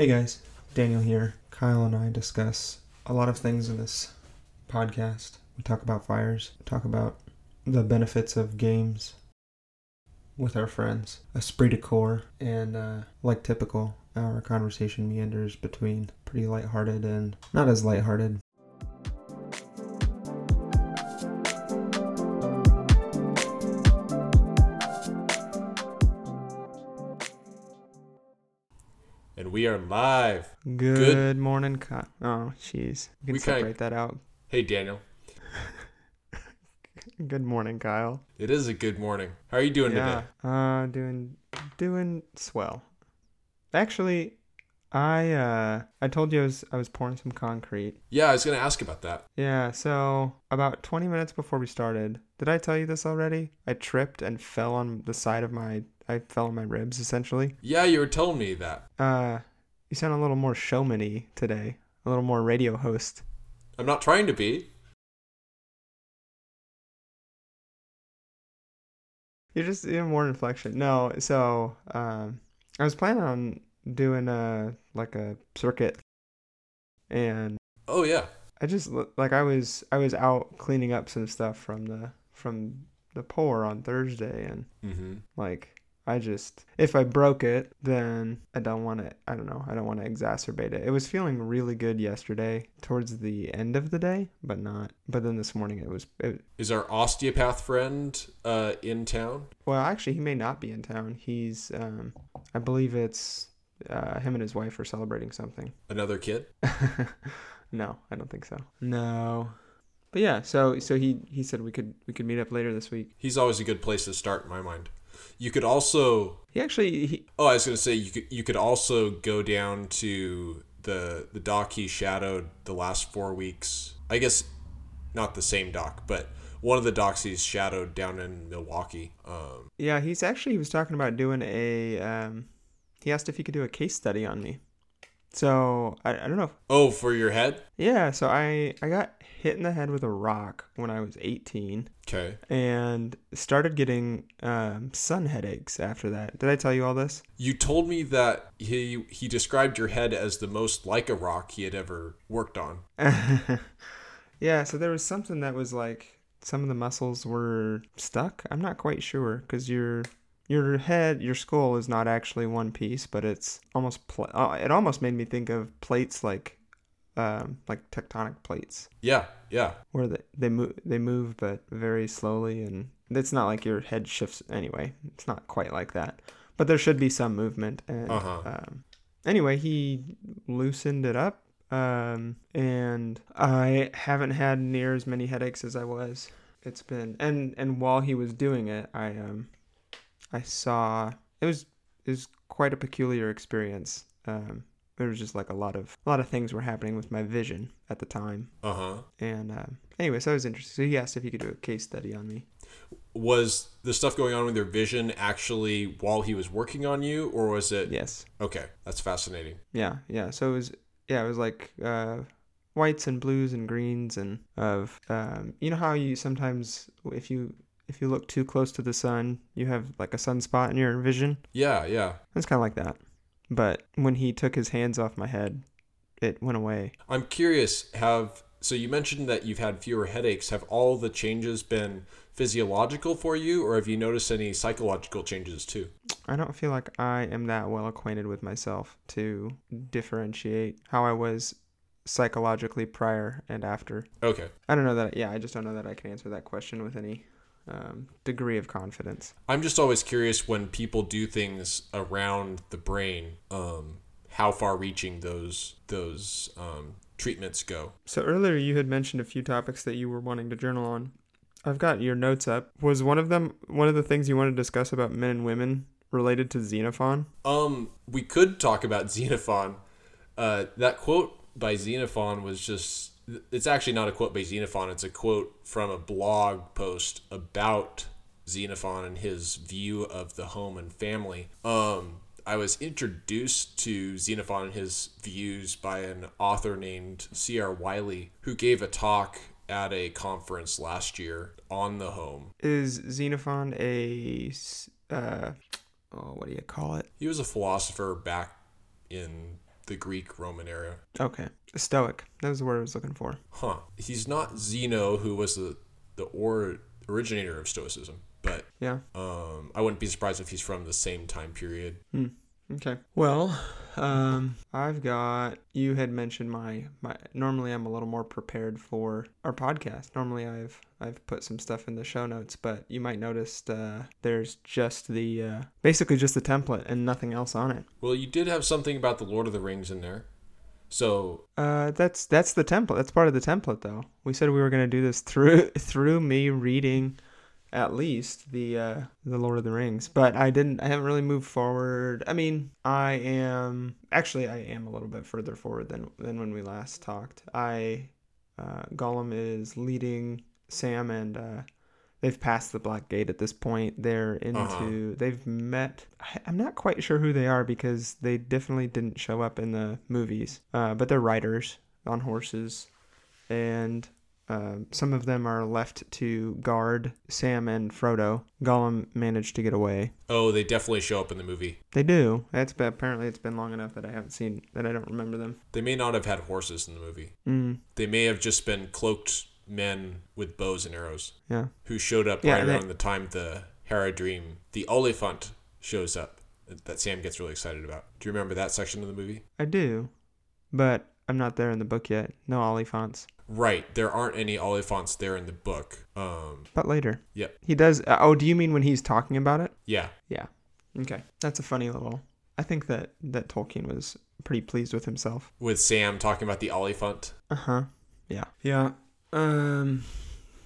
Hey guys, Daniel here. Kyle and I discuss a lot of things in this podcast. We talk about fires, we talk about the benefits of games with our friends, esprit de corps, and uh, like typical, our conversation meanders between pretty lighthearted and not as lighthearted. We are live. Good, morning, Kyle. Oh, jeez. You can We kinda- separate that out. Hey, Daniel. Good morning, Kyle. It is a good morning. How are you doing today? uh, doing doing swell. Actually, I uh, I told you I was I was pouring some concrete. Yeah, I was going to ask about that. Yeah, so about 20 minutes before we started, did I tell you this already? I tripped and fell on the side of my I fell on my ribs essentially. Yeah, you were telling me that. Uh, you sound a little more showmany today, a little more radio host. I'm not trying to be. You're just even more inflection. No, so um, I was planning on doing a like a circuit, and Oh, yeah. I just like I was I was out cleaning up some stuff from the from the pour on Thursday, and Mm-hmm. like I just if I broke it, then I don't want to. I don't know. I don't want to exacerbate it. It was feeling really good yesterday towards the end of the day, but not. But then this morning it was. It, Is our osteopath friend uh, in town? Well, actually, he may not be in town. He's, um, I believe it's uh, him and his wife are celebrating something. Another kid? no, I don't think so. No, but yeah. So, so he he said we could we could meet up later this week. He's always a good place to start in my mind. You could also He actually he Oh, I was gonna say you could you could also go down to the the doc he shadowed the last four weeks. I guess not the same doc, but one of the docs he's shadowed down in Milwaukee. Um, yeah he's actually he was talking about doing a um, he asked if he could do a case study on me. So I, I don't know. If, oh, for your head? yeah, so I I got hit in the head with a rock when I was 18. Okay. and started getting um, sun headaches after that. Did I tell you all this? You told me that he he described your head as the most like a rock he had ever worked on. yeah, so there was something that was like some of the muscles were stuck. I'm not quite sure because your your head, your skull is not actually one piece, but it's almost pl- uh, it almost made me think of plates like um, like tectonic plates Yeah, yeah. where they they move they move but very slowly and it's not like your head shifts anyway. It's not quite like that, but there should be some movement. And Uh-huh. um, anyway, he loosened it up, um, and I haven't had near as many headaches as I was. It's been and and while he was doing it, I um I saw it was it was quite a peculiar experience. Um, there was just like a lot of a lot of things were happening with my vision at the time. Uh huh. And um, anyway, so I was interested. So he asked if he could do a case study on me. Was the stuff going on with your vision actually while he was working on you, or was it? Yes. Okay, that's fascinating. Yeah. Yeah. So it was. Yeah. It was like uh, whites and blues and greens and of um, you know how you sometimes if you if you look too close to the sun you have like a sunspot in your vision. Yeah, yeah. It's kind of like that. But when he took his hands off my head, it went away. I'm curious. Have so you mentioned that you've had fewer headaches. Have all the changes been physiological for you, or have you noticed any psychological changes too? I don't feel like I am that well acquainted with myself to differentiate how I was psychologically prior and after. Okay. I don't know that. Yeah, I just don't know that I can answer that question with any um, degree of confidence. I'm just always curious when people do things around the brain, um, how far-reaching those those um, treatments go. So earlier you had mentioned a few topics that you were wanting to journal on. I've got your notes up. Was one of them one of the things you wanted to discuss about men and women related to Xenophon? Um, we could talk about Xenophon. Uh, that quote by Xenophon was just. It's actually not a quote by Xenophon. It's a quote from a blog post about Xenophon and his view of the home and family. Um, I was introduced to Xenophon and his views by an author named C.R. Wiley, who gave a talk at a conference last year on the home. Is Xenophon a. uh, oh, what do you call it? He was a philosopher back in the Greek Roman era. Okay. Stoic. That was the word I was looking for. Huh. He's not Zeno, who was the the or, originator of Stoicism, but Yeah. um, I wouldn't be surprised if he's from the same time period. Hmm. Okay. Well, um, I've got. You had mentioned my my. Normally, I'm a little more prepared for our podcast. Normally, I've I've put some stuff in the show notes, but you might notice uh, there's just the uh, basically just the template and nothing else on it. Well, you did have something about the Lord of the Rings in there. So Uh, that's that's the template. That's part of the template, though. We said we were gonna do this through through me reading, at least the uh, the Lord of the Rings. But I didn't. I haven't really moved forward. I mean, I am actually I am a little bit further forward than than when we last talked. I uh, Gollum is leading Sam and uh, they've passed the Black Gate at this point. They're into Uh-huh. they've met. I'm not quite sure who they are because they definitely didn't show up in the movies. Uh, but they're riders on horses, and um, some of them are left to guard Sam and Frodo. Gollum managed to get away. oh, they definitely show up in the movie. They do. That's apparently it's been long enough that I haven't seen that I don't remember them. They may not have had horses in the movie. Mm, They may have just been cloaked men with bows and arrows yeah. who showed up Yeah, right they- around the time the Haradrim, the Oliphant, shows up that Sam gets really excited about. Do you remember that section of the movie? I do, but I'm not there in the book yet. No Oliphants. Right, there aren't any Oliphants there in the book. Um, But later. Yep. He does. Uh, oh, do you mean when he's talking about it? yeah, Yeah. Okay. That's a funny little. I think that that Tolkien was pretty pleased with himself. with Sam talking about the Oliphant. Uh huh. Yeah. Yeah. Um.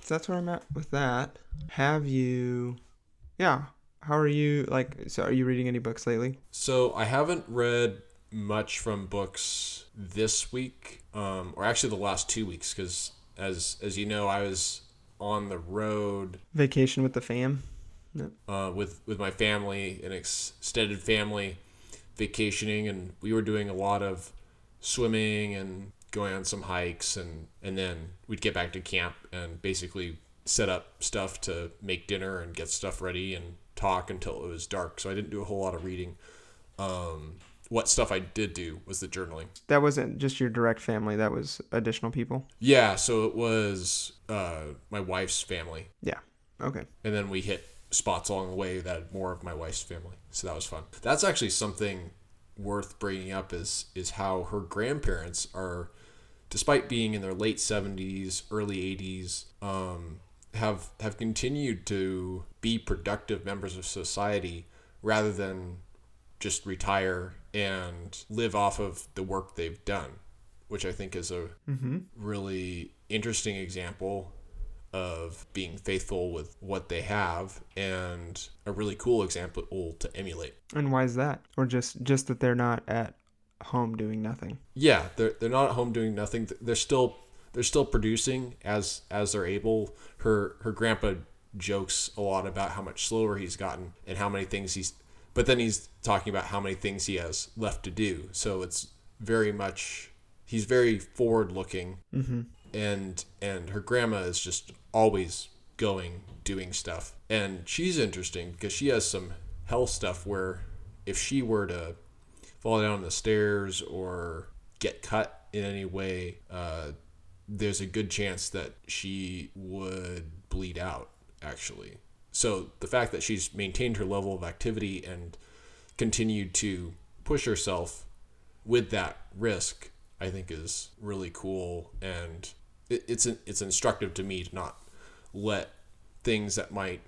So that's where I'm at with that. Have you? Yeah. How are you? Like, so are you reading any books lately? So I haven't read much from books this week, um, or actually the last two weeks, because as as you know, I was on the road Vacation with the fam. uh, with with my family, an ex- extended family, vacationing, and we were doing a lot of swimming and going on some hikes, and and then we'd get back to camp and basically set up stuff to make dinner and get stuff ready and talk until it was dark. So I didn't do a whole lot of reading. Um, what stuff I did do was the journaling. That wasn't just your direct family. That was additional people. Yeah, so it was uh, my wife's family, Yeah. Okay. and then we hit spots along the way that had more of my wife's family. So that was fun. That's actually something worth bringing up is is how her grandparents are, despite being in their late seventies, early eighties, um, have have continued to be productive members of society rather than just retire and live off of the work they've done, which I think is a Mm-hmm. really interesting example of being faithful with what they have and a really cool example to emulate. And why is that? Or just just that they're not at home doing nothing. Yeah, they're they're not at home doing nothing. They're still they're still producing as as they're able. Her her grandpa jokes a lot about how much slower he's gotten and how many things he's but then he's talking about how many things he has left to do. So it's very much he's very forward looking Mm-hmm. and and her grandma is just always going doing stuff and she's interesting because she has some health stuff where if she were to fall down the stairs or get cut in any way uh, there's a good chance that she would bleed out actually so the fact that she's maintained her level of activity and continued to push herself with that risk I think is really cool. And it, it's it's instructive to me to not let things that might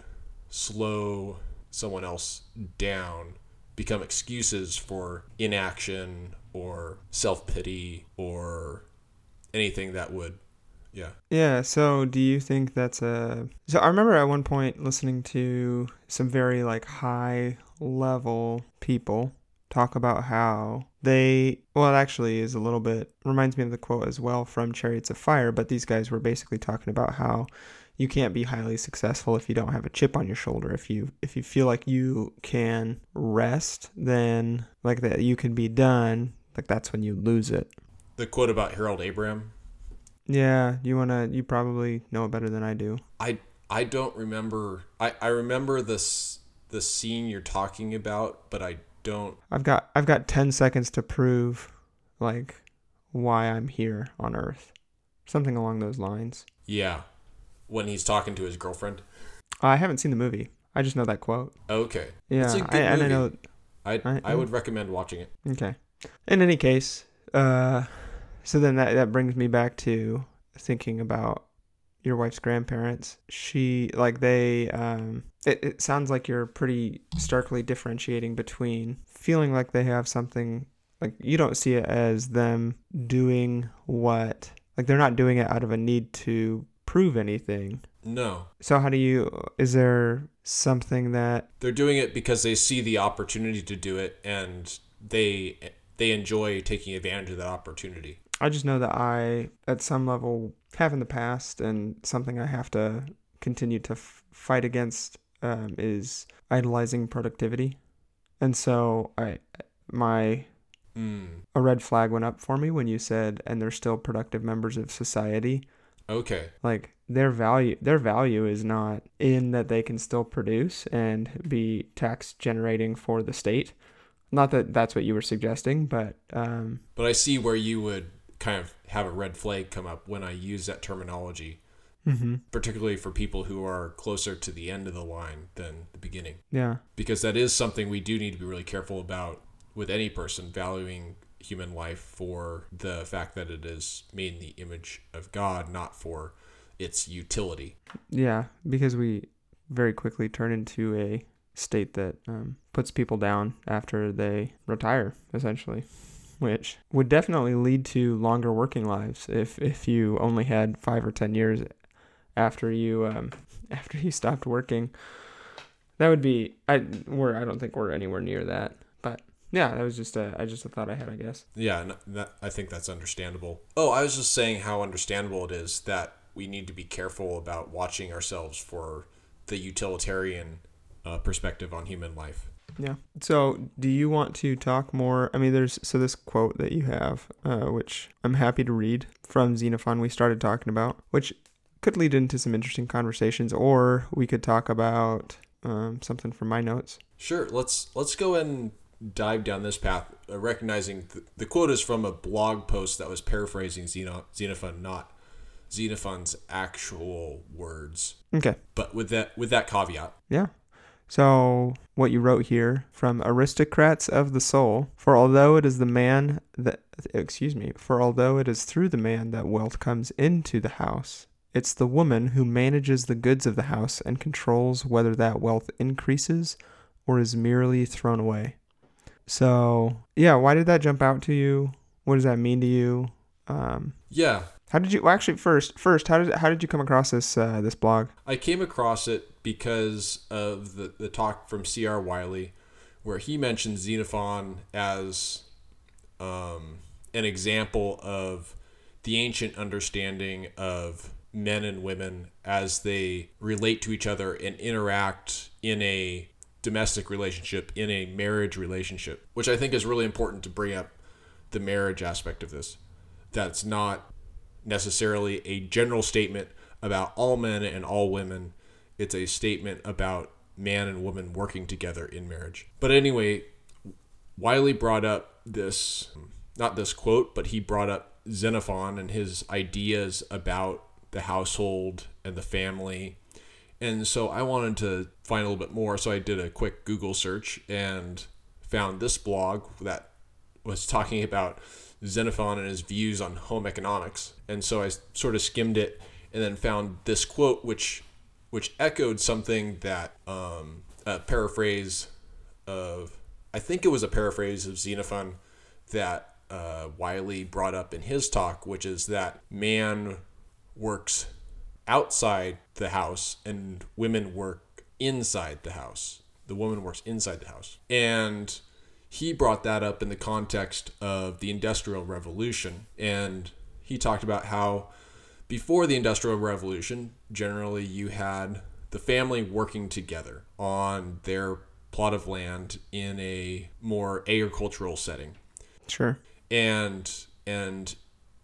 slow someone else down become excuses for inaction or self-pity or anything that would yeah Yeah, so do you think that's a So I remember at one point listening to some very like high level people talk about how they well it actually is a little bit reminds me of the quote as well from Chariots of Fire, but these guys were basically talking about how you can't be highly successful if you don't have a chip on your shoulder. If you if you feel like you can rest, then like that you can be done, like that's when you lose it. the quote about Harold Abraham Yeah, you wanna you probably know it better than I do. I I don't remember I I remember this the scene you're talking about but I don't I've got I've got ten seconds to prove like why I'm here on Earth, something along those lines. Yeah. When he's talking to his girlfriend. I haven't seen the movie. I just know that quote. Okay. Yeah, It's a good I, and I movie. know. I I- I would recommend watching it. Okay. In any case, uh, so then that that brings me back to thinking about your wife's grandparents. She like they um it, it sounds like you're pretty starkly differentiating between feeling like they have something like you don't see it as them doing what like they're not doing it out of a need to prove anything. No. So how do you is there something that They're doing it because they see the opportunity to do it and they they enjoy taking advantage of that opportunity. I just know that I, at some level, have in the past, and something I have to continue to f- fight against um, is idolizing productivity. And so I, my, Mm. a red flag went up for me when you said, and they're still productive members of society. Okay. Like their value, their value is not in that they can still produce and be tax generating for the state. Not that that's what you were suggesting, but um, But I see where you would kind of have a red flag come up when I use that terminology, mhm. particularly for people who are closer to the end of the line than the beginning. yeah, Because that is something we do need to be really careful about with any person valuing human life for the fact that it is made in the image of God, not for its utility. Yeah, because we very quickly turn into a state that um, puts people down after they retire, essentially, which would definitely lead to longer working lives if if you only had five or ten years after you um, after you stopped working. That would be I we're I don't think we're anywhere near that, but yeah, that was just a I just a thought I had, I guess. Yeah, that, I think that's understandable. Oh, I was just saying how understandable it is that we need to be careful about watching ourselves for the utilitarian uh, perspective on human life. Yeah. So, do you want to talk more? I mean, there's so this quote that you have, uh, which I'm happy to read from Xenophon. We started talking about, which could lead into some interesting conversations, or we could talk about um, something from my notes. Sure, let's let's go and dive down this path, uh, recognizing th- the quote is from a blog post that was paraphrasing Xeno- Xenophon, not Xenophon's actual words. Okay. But with that with that caveat, Yeah. So, what you wrote here from aristocrats of the soul, for although it is the man that, excuse me, for although it is through the man that wealth comes into the house, it's the woman who manages the goods of the house and controls whether that wealth increases or is merely thrown away. So, yeah, why did that jump out to you? What does that mean to you? Um, yeah, how did you? Well, actually, first, first, how did how did you come across this uh, this blog? I came across it because of the, the talk from C.R. Wiley, where he mentioned Xenophon as um, an example of the ancient understanding of men and women as they relate to each other and interact in a domestic relationship, in a marriage relationship, which I think is really important to bring up the marriage aspect of this. That's not necessarily a general statement about all men and all women. It's a statement about man and woman working together in marriage. But anyway, Wiley brought up this, not this quote, but he brought up Xenophon and his ideas about the household and the family. And so I wanted to find a little bit more. So I did a quick Google search and found this blog that was talking about Xenophon and his views on home economics. And so I sort of skimmed it and then found this quote, which which echoed something that um, a paraphrase of I think it was a paraphrase of Xenophon that uh, Wiley brought up in his talk, which is that man works outside the house and women work inside the house. The woman works inside the house. And he brought that up in the context of the Industrial Revolution. And he talked about how before the Industrial Revolution, generally you had the family working together on their plot of land in a more agricultural setting Sure. and and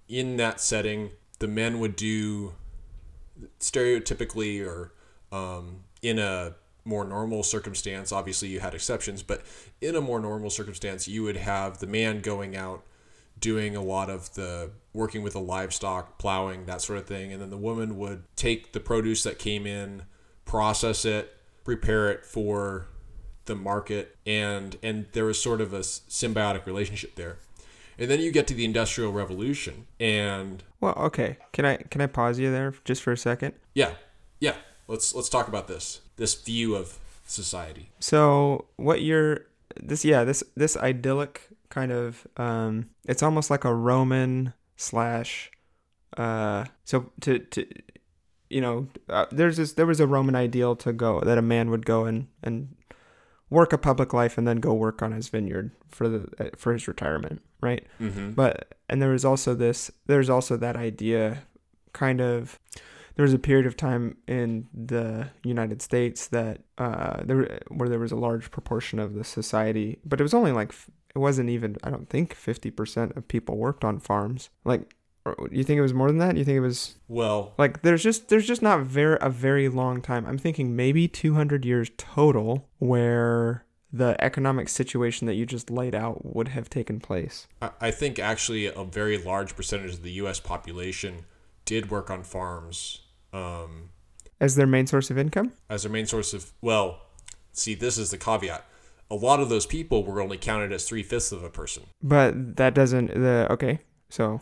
in that setting the men would do stereotypically or um, in a more normal circumstance obviously you had exceptions but in a more normal circumstance you would have the man going out doing a lot of the working with the livestock, plowing, that sort of thing. And then the woman would take the produce that came in, process it, prepare it for the market, and and there was sort of a symbiotic relationship there. And then you get to the Industrial Revolution, and well, okay, can I can I pause you there just for a second? Yeah, yeah. Let's let's talk about this this view of society. So what you're this yeah this this idyllic kind of um it's almost like a Roman slash uh so to to you know uh, there's this there was a Roman ideal to go that a man would go and and work a public life and then go work on his vineyard for the uh, for his retirement, right? Mm-hmm. But and there was also this there's also that idea kind of there was a period of time in the United States that uh, there where there was a large proportion of the society, but it was only like it wasn't even I don't think fifty percent of people worked on farms. Like you think it was more than that? You think it was well? Like there's just there's just not very a very long time. I'm thinking maybe 200 years total where the economic situation that you just laid out would have taken place. I think actually a very large percentage of the U.S. population did work on farms um, as their main source of income. As their main source of well, see, this is the caveat. A lot of those people were only counted as three fifths of a person. But that doesn't the okay. So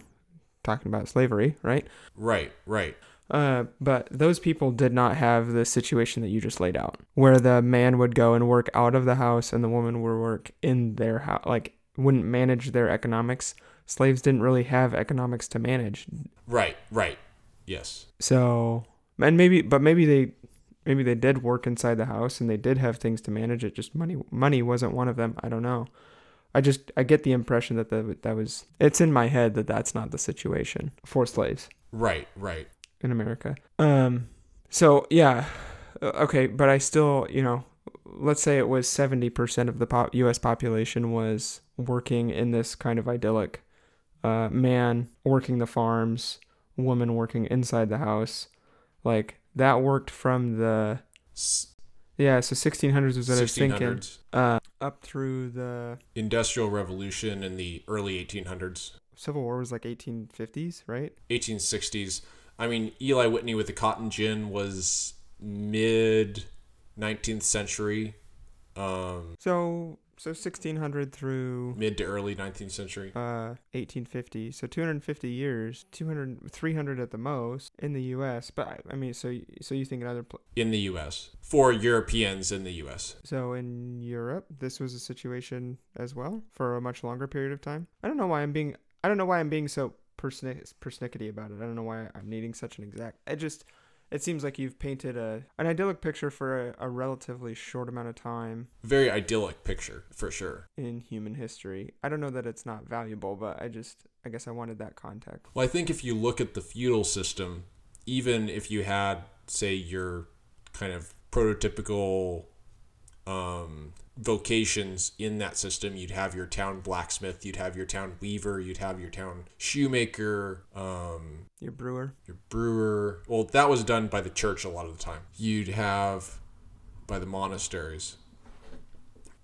talking about slavery, right? Right, right. Uh, but those people did not have the situation that you just laid out, where the man would go and work out of the house and the woman would work in their house, like wouldn't manage their economics. Slaves didn't really have economics to manage. Right, right. Yes. So, and maybe, but maybe they, maybe they did work inside the house and they did have things to manage. It just money, money wasn't one of them. I don't know. I just I get the impression that the, that was it's in my head that that's not the situation for slaves. Right, right. In America. Um so yeah. Uh, okay, but I still, you know, let's say it was 70% of the pop, US population was working in this kind of idyllic uh, man working the farms, woman working inside the house. Like that worked from the yeah, so 1600s was what I was thinking. Uh, up through the Industrial Revolution in the early 1800s. Civil War was like 1850s, right? 1860s. I mean, Eli Whitney with the cotton gin was mid 19th century. Um, so so 1600 through mid to early 19th century. Uh 1850. So 250 years, 200 300 at the most in the US. But I, I mean so so you think in other pl- in the US for Europeans in the US. So in Europe, this was a situation as well for a much longer period of time. I don't know why I'm being I don't know why I'm being so persnickety about it. I don't know why I'm needing such an exact. I just it seems like you've painted a an idyllic picture for a, a, relatively short amount of time. Very idyllic picture for sure in human history. I don't know that it's not valuable, but I just I guess I wanted that context. Well, I think if you look at the feudal system, even if you had say your kind of prototypical um, vocations in that system. You'd have your town blacksmith, you'd have your town weaver, you'd have your town shoemaker, um, your brewer, your brewer. Well, that was done by the church a lot of the time. You'd have by the monasteries.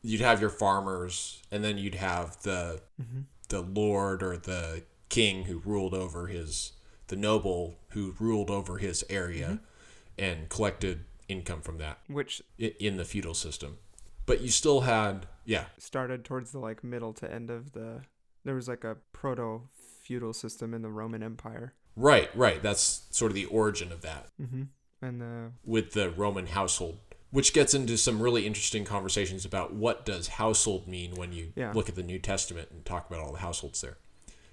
You'd have your farmers, and then you'd have the mm-hmm. the lord or the king who ruled over his the noble who ruled over his area mm-hmm. and collected income from that. Which in the feudal system but you still had yeah started towards the like middle to end of the there was like a proto feudal system in the Roman Empire. Right, right. That's sort of the origin of that. Mm-hmm. And the with the Roman household, which gets into some really interesting conversations about what does household mean when you yeah. look at the New Testament and talk about all the households there.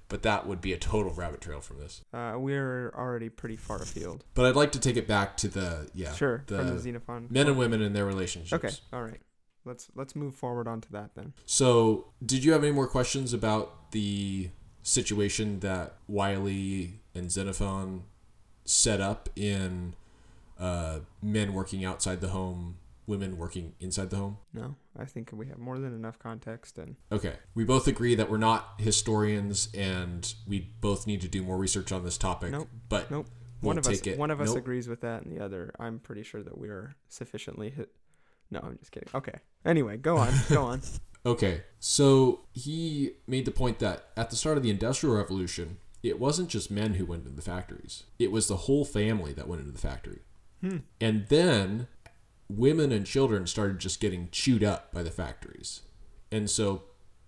But that would be a total rabbit trail from this. Uh, we're already pretty far afield. But I'd like to take it back to the yeah sure the, from the Xenophon men and women and their relationships. Okay, all right let's let's move forward onto that then. So, did you have any more questions about the situation that Wiley and Xenophon set up in uh, men working outside the home, women working inside the home? No, I think we have more than enough context and Okay. We both agree that we're not historians and we both need to do more research on this topic. Nope. But nope. We'll one of us it. one of us nope. agrees with that and the other I'm pretty sure that we are sufficiently hit no, I'm just kidding. Okay. Anyway, go on. go on. Okay, so he made the point that at the start of the Industrial Revolution, it wasn't just men who went into the factories, it was the whole family that went into the factory. Hmm. And then women and children started just getting chewed up by the factories. And so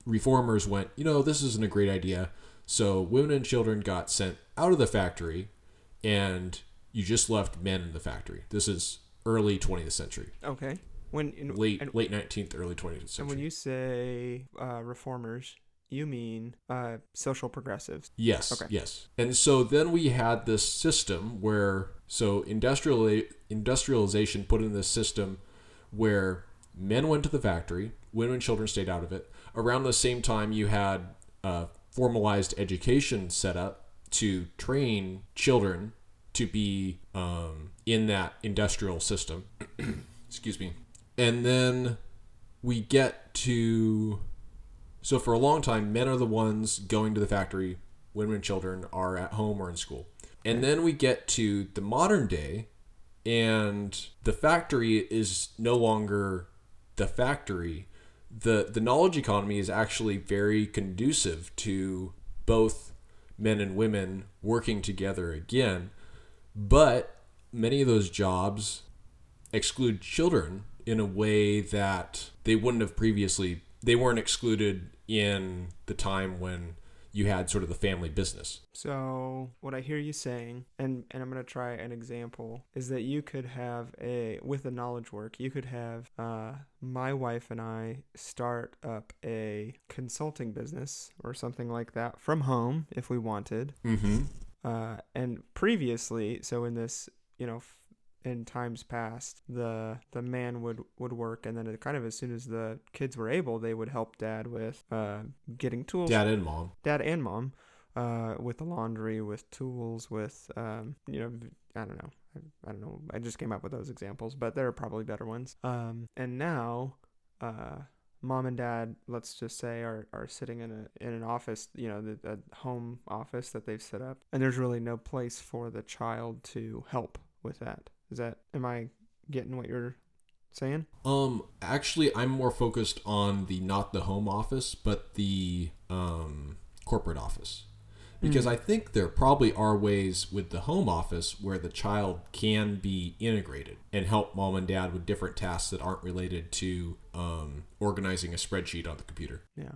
reformers went, you know, this isn't a great idea. So women and children got sent out of the factory and you just left men in the factory. This is early 20th century, Okay. When in, late and, late 19th, early 20th century. and when you say uh, reformers, you mean uh, social progressives. Yes, Okay. yes. And so then we had this system where so industrial industrialization put in this system where men went to the factory, women and children stayed out of it. Around the same time, you had uh, formalized education set up to train children to be um, in that industrial system. Excuse me. And then we get to so for a long time, men are the ones going to the factory. Women and children are at home or in school. And then we get to the modern day, and the factory is no longer the factory. the The knowledge economy is actually very conducive to both men and women working together again. But many of those jobs exclude children in a way that they wouldn't have previously. They weren't excluded in the time when you had sort of the family business. So what I hear you saying, and and I'm gonna try an example, is that you could have a with the knowledge work, you could have uh, my wife and I start up a consulting business or something like that from home if we wanted. Mm-hmm. Uh, and previously, so in this, you know, in times past, the the man would would work, and then it kind of as soon as the kids were able, they would help dad with uh, getting tools Dad and mom. dad and mom uh, with the laundry, with tools, with um, you know, I don't know, I, I don't know. I just came up with those examples, but there are probably better ones. Um, and now, uh, mom and dad, let's just say, are, are sitting in a in an office, you know, the, a home office that they've set up, and there's really no place for the child to help with that. Is that am I getting what you're saying? Um, actually, I'm more focused on the not the home office, but the um, corporate office. Because Mm. I think there probably are ways with the home office where the child can be integrated and help mom and dad with different tasks that aren't related to um, organizing a spreadsheet on the computer. Yeah.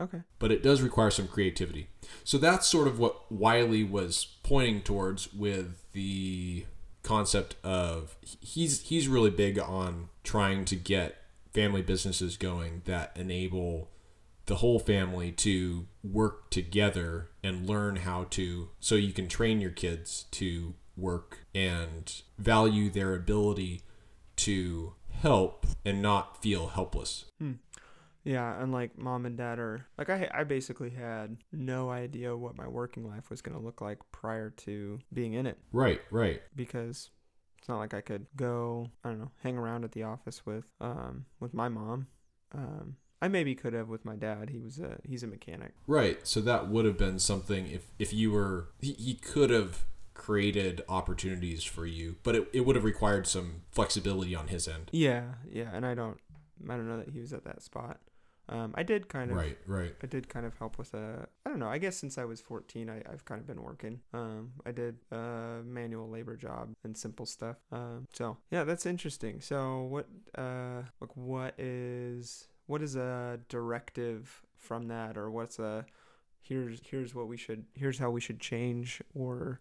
Okay. But it does require some creativity. So that's sort of what Wiley was pointing towards with the concept of he's he's really big on trying to get family businesses going that enable the whole family to work together and learn how to so you can train your kids to work and value their ability to help and not feel helpless. Hmm. Yeah, and like mom and dad are like I I basically had no idea what my working life was going to look like prior to being in it Right, right. because it's not like I could go, I don't know, hang around at the office with um with my mom. Um I maybe could have with my dad. He was a he's a mechanic. Right. So that would have been something if if you were he, he could have created opportunities for you, but it, it would have required some flexibility on his end. Yeah, yeah, and I don't I don't know that he was at that spot. Um I did kind of Right, right. I did kind of help with a I don't know, I guess since I was 14 I, I've kind of been working. Um I did a manual labor job and simple stuff. Um so yeah, that's interesting. So what uh like what is what is a directive from that or what's a here's here's what we should here's how we should change or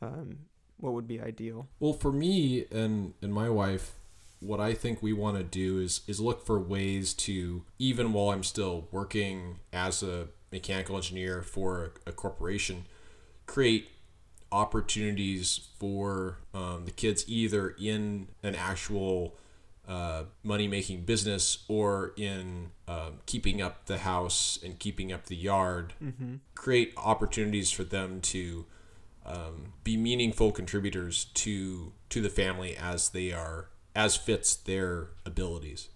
um what would be ideal? Well, for me and and my wife, what I think we want to do is is look for ways to even while I'm still working as a mechanical engineer for a, a corporation, create opportunities for um, the kids either in an actual uh, money making business or in um, keeping up the house and keeping up the yard Mhm. create opportunities for them to um, be meaningful contributors to to the family as they are as fits their abilities.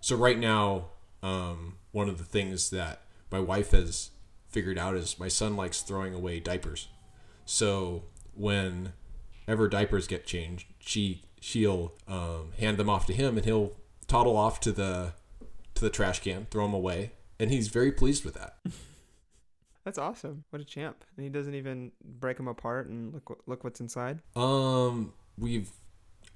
So right now, um, one of the things that my wife has figured out is my son likes throwing away diapers. So whenever diapers get changed, she she'll um, hand them off to him, and he'll toddle off to the to the trash can, throw them away, and he's very pleased with that. That's awesome. What a champ. And he doesn't even break them apart and look look what's inside. Um, we've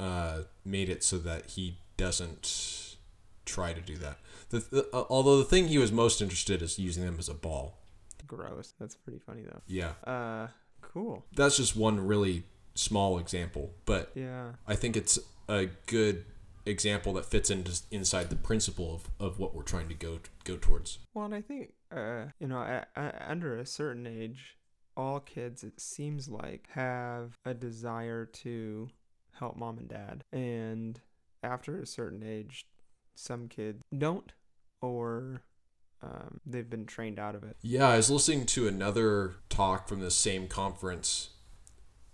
uh, made it so that he doesn't try to do that. The, the, uh, although the thing he was most interested is using them as a ball. Gross. That's pretty funny though. Yeah, Uh cool. that's just one really small example, but Yeah. I think it's a good example that fits into inside the principle of, of what we're trying to go go towards. Well, and I think uh you know, a under a certain age, all kids it seems like have a desire to help mom and dad. And after a certain age, some kids don't or um, they've been trained out of it. Yeah, I was listening to another talk from the same conference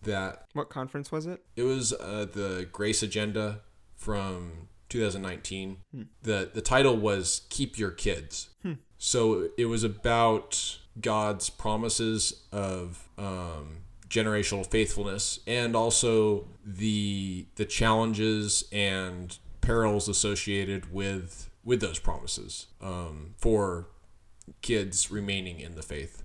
that What conference was it? it was uh, the Grace Agenda from 2019. Hmm. The the title was Keep Your Kids. Hmm. So it was about God's promises of um, generational faithfulness and also the the challenges and perils associated with with those promises um, for kids remaining in the faith.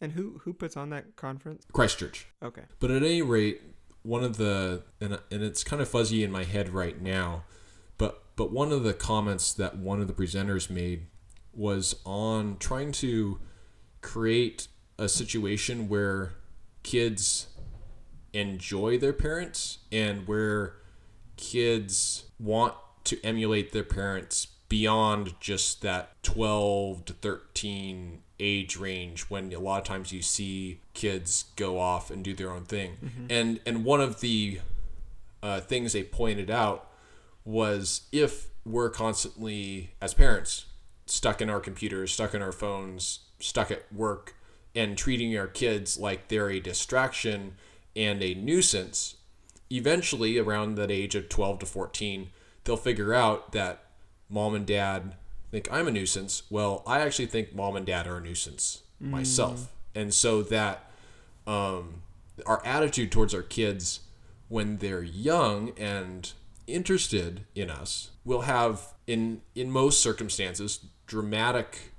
And who who puts on that conference? Christchurch. Okay. But at any rate, one of the and and it's kind of fuzzy in my head right now, but but one of the comments that one of the presenters made was on trying to create a situation where kids enjoy their parents and where kids want to emulate their parents beyond just that 12 to 13 age range when a lot of times you see kids go off and do their own thing. And and one of the uh, things they pointed out was if we're constantly as parents stuck in our computers stuck in our phones stuck at work and treating our kids like they're a distraction and a nuisance eventually around that age of 12 to 14 they'll figure out that mom and dad think i'm a nuisance. Well i actually think mom and dad are a nuisance myself. And so that um, our attitude towards our kids when they're young and interested in us will have in in most circumstances dramatic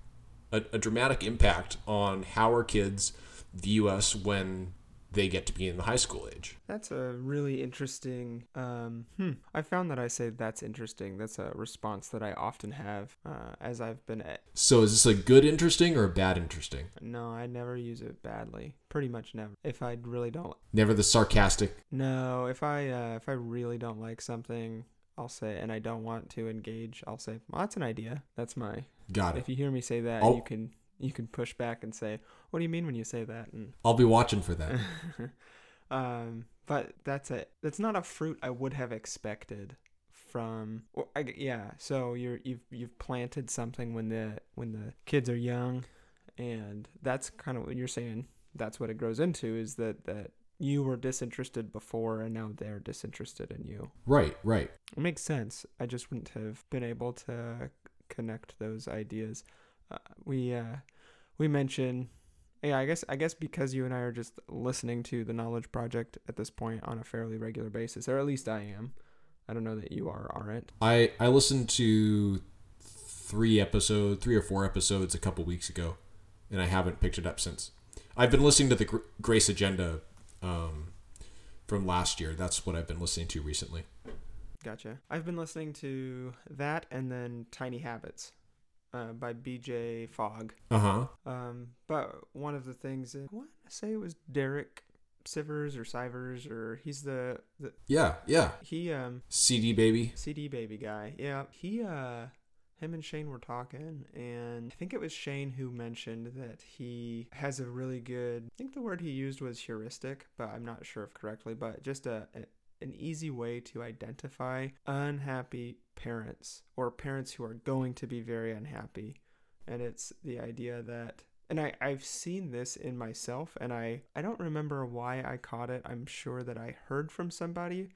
a, a dramatic impact on how our kids view us when they get to be in the high school age That's a really interesting. Um, hmm. I found that I say that's interesting. That's a response that I often have uh, as I've been at. so is this a good interesting or a bad interesting No, I never use it badly. Pretty much never. If I really don't. never the sarcastic No, if I uh, if I really don't like something, I'll say, and I don't want to engage, I'll say, well, that's an idea. That's my. Got it If you hear me say that, I'll- you can you can push back and say, what do you mean when you say that? And i'll be watching for that um, but that's a that's not a fruit I would have expected from. Or I, yeah, so you're you've you've planted something when the when the kids are young, and that's kind of what you're saying. That's what it grows into is that that you were disinterested before and now they're disinterested in you. right right It makes sense. I just wouldn't have been able to connect those ideas. Uh, we uh, we mention, yeah. I guess I guess because you and I are just listening to the Knowledge Project at this point on a fairly regular basis, or at least I am. I don't know that you are, aren't. I I listened to three episodes, three or four episodes a couple weeks ago, and I haven't picked it up since. I've been listening to the Gr- Grace Agenda um, from last year. That's what I've been listening to recently. Gotcha. I've been listening to that and then Tiny Habits, uh, by B.J. Fogg. Uh huh. Um, but one of the things that I want to say it was Derek Sivers or Sivers or he's the, the Yeah, yeah. he um CD baby. CD baby guy. Yeah, he uh him and Shane were talking and I think it was Shane who mentioned that he has a really good I think the word he used was heuristic, but I'm not sure if correctly, but just a, a an easy way to identify unhappy parents or parents who are going to be very unhappy. And it's the idea that and I, I've seen this in myself and I, I don't remember why I caught it. I'm sure that I heard from somebody,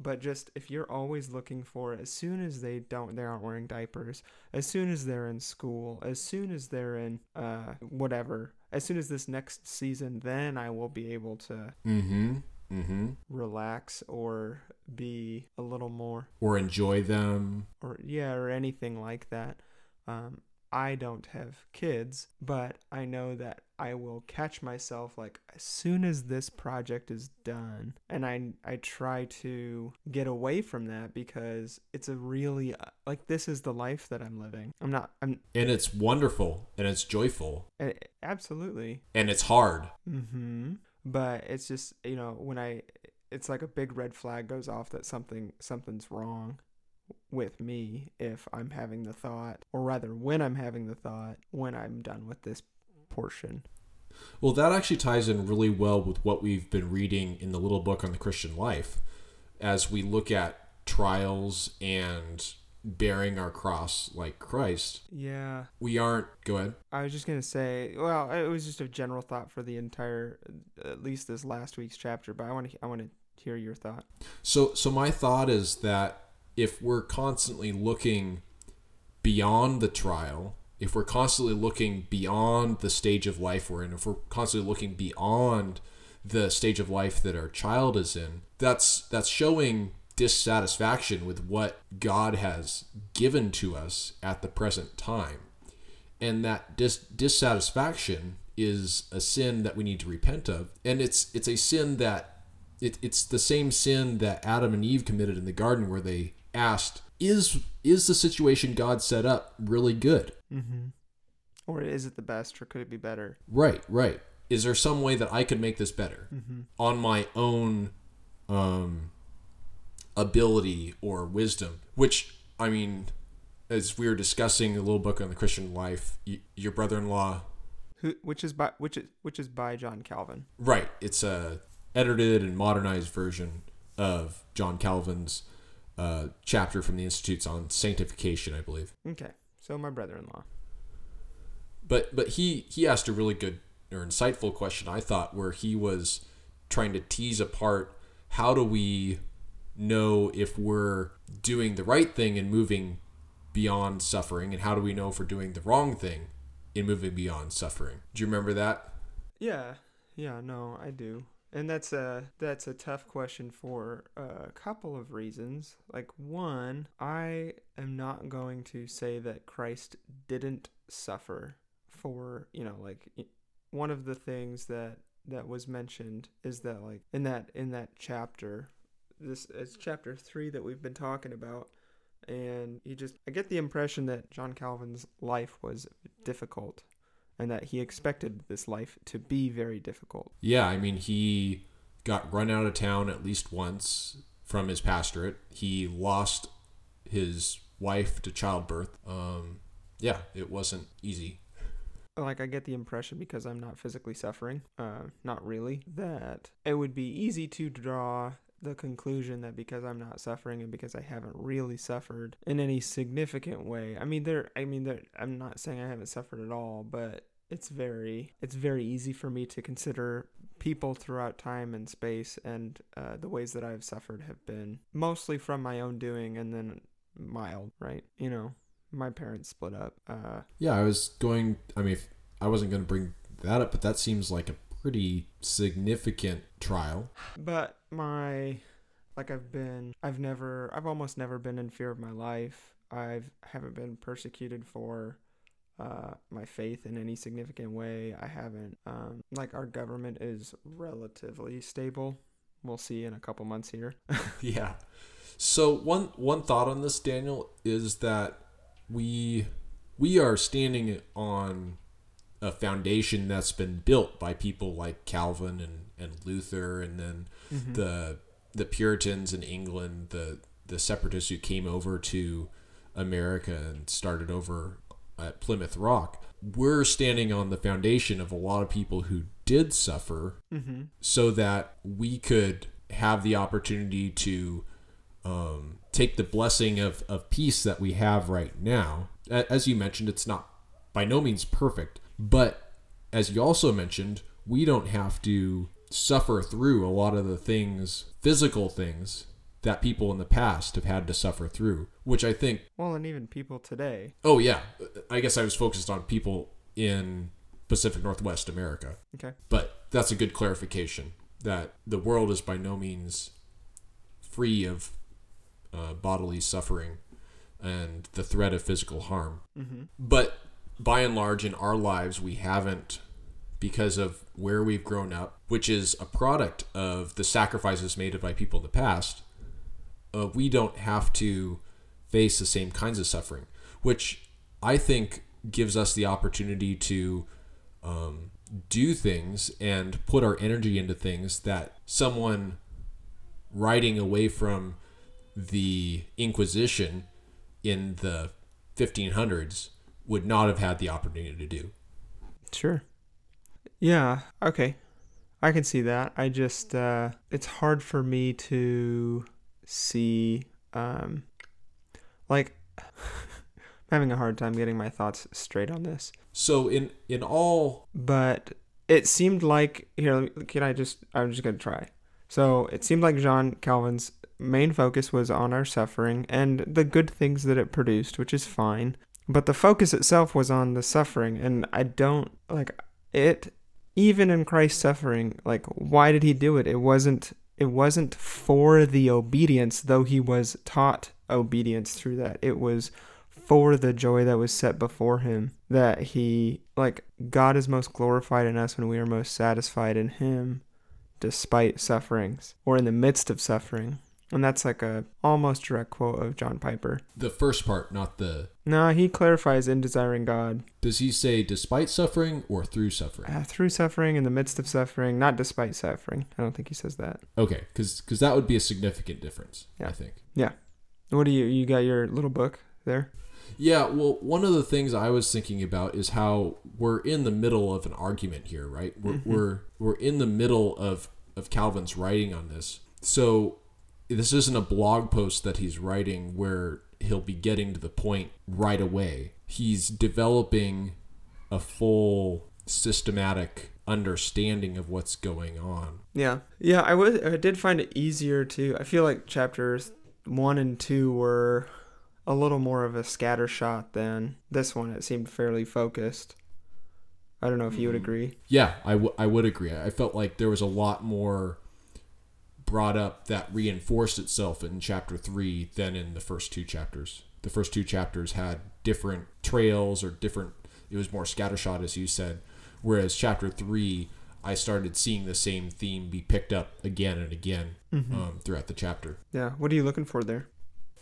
but just if you're always looking for as soon as they don't they aren't wearing diapers, as soon as they're in school, as soon as they're in uh whatever, as soon as this next season, then I will be able to Mm-hmm. Mm-hmm. relax or be a little more Or enjoy them. or yeah or anything like that Um, I don't have kids, but I know that I will catch myself like as soon as this project is done, and I I try to get away from that because it's a really uh, like this is the life that I'm living. I'm not. I'm And it's wonderful and it's joyful absolutely. and it's hard. Mm-hmm. But it's just you know when I, it's like a big red flag goes off that something something's wrong with me if I'm having the thought, or rather when I'm having the thought when I'm done with this portion. Well, that actually ties in really well with what we've been reading in the little book on the Christian life as we look at trials and bearing our cross like Christ. Yeah, We aren't, go ahead. I was just gonna say. Well, it was just a general thought for the entire, at least this last week's chapter. But I want to, I want to hear your thought. So, so my thought is that if we're constantly looking beyond the trial, if we're constantly looking beyond the stage of life we're in, if we're constantly looking beyond the stage of life that our child is in, that's that's showing dissatisfaction with what God has given to us at the present time. And that dis- dissatisfaction is a sin that we need to repent of. And it's it's a sin that it, it's the same sin that Adam and Eve committed in the garden where they asked, is is the situation God set up really good? Mm-hmm. Or is it the best, or could it be better? Right, right. Is there some way that I could make this better Mm-hmm. on my own um, ability or wisdom? Which I mean, as we were discussing a little book on the Christian life, y- your brother-in-law, Who, which is by which is which is by John Calvin. right? It's a edited and modernized version of John Calvin's uh, chapter from the Institutes on Sanctification, I believe. Okay, so my brother-in-law. but but he he asked a really good or insightful question I thought where he was trying to tease apart how do we know if we're doing the right thing and moving beyond suffering and how do we know if we're doing the wrong thing in moving beyond suffering do you remember that Yeah, yeah, no, I do. And that's a that's a tough question for a couple of reasons. Like one, I am not going to say that Christ didn't suffer for, you know, like one of the things that that was mentioned is that like in that in that chapter this is chapter 3 that we've been talking about and you just I get the impression that John Calvin's life was difficult and that he expected this life to be very difficult. yeah i mean he got run out of town at least once from his pastorate. He lost his wife to childbirth. Um yeah it wasn't easy. Like I get the impression because I'm not physically suffering, uh, not really, that it would be easy to draw the conclusion that because I'm not suffering and because I haven't really suffered in any significant way. I mean, there. I mean, there. I'm not saying I haven't suffered at all, but it's very, it's very easy for me to consider people throughout time and space, and uh, the ways that I've suffered have been mostly from my own doing, and then mild, right? You know, my parents split up. Uh, Yeah, I was going. I mean, I wasn't going to bring that up, but that seems like a pretty significant trial. But my like I've been I've never I've almost never been in fear of my life. I've haven't been persecuted for uh my faith in any significant way. I haven't um like our government is relatively stable. We'll see in a couple months here. yeah. So one one thought on this, Daniel, is that we we are standing on a foundation that's been built by people like Calvin and, and Luther, and then the the Puritans in England, the the separatists who came over to America and started over at Plymouth Rock. We're standing on the foundation of a lot of people who did suffer Mm-hmm. so that we could have the opportunity to um, take the blessing of, of peace that we have right now. As you mentioned, it's not by no means perfect, but as you also mentioned, we don't have to suffer through a lot of the things, physical things, that people in the past have had to suffer through, which I think Well, and even people today. Oh yeah, I guess I was focused on people in Pacific Northwest America. Okay. But that's a good clarification that the world is by no means free of uh, bodily suffering and the threat of physical harm. Mm-hmm. But by and large, in our lives, we haven't, because of where we've grown up, which is a product of the sacrifices made by people in the past. Uh, we don't have to face the same kinds of suffering, which I think gives us the opportunity to um, do things and put our energy into things that someone riding away from the Inquisition in the 1500s would not have had the opportunity to do. Sure. Yeah. Okay. I can see that. I just uh, it's hard for me to see um, like I'm having a hard time getting my thoughts straight on this. So in in all But it seemed like here. Can I just? I'm just gonna try. So it seemed like John Calvin's main focus was on our suffering and the good things that it produced, which is fine. But the focus itself was on the suffering, and I don't like it. Even in Christ's suffering, like why did he do it? It wasn't. It wasn't for the obedience, though he was taught obedience through that. It was for the joy that was set before him that he like God is most glorified in us when we are most satisfied in him despite sufferings or in the midst of suffering. And that's like a almost direct quote of John Piper. the first part, not the No, he clarifies in desiring God does he say despite suffering or through suffering? uh, through suffering, in the midst of suffering, not despite suffering. I don't think he says that. Okay, because that would be a significant difference. Yeah. I think. Yeah. What do you you got your little book there? Yeah, well, one of the things I was thinking about is how we're in the middle of an argument here, right? We're Mhm. we're, we're in the middle of of Calvin's writing on this. So this isn't a blog post that he's writing where he'll be getting to the point right away. He's developing a full systematic understanding of what's going on. Yeah, yeah. I was I did find it easier to. I feel like chapters one and two were a little more of a scatter shot than this one. It seemed fairly focused. I don't know if you would Mhm. agree. Yeah, I, w- I would agree. I felt like there was a lot more brought up that reinforced itself in chapter three than in the first two chapters. The first two chapters had different trails or different, it was more scattershot, as you said. Whereas chapter three, I started seeing the same theme be picked up again and again Mm-hmm. um, throughout the chapter. Yeah. What are you looking for there?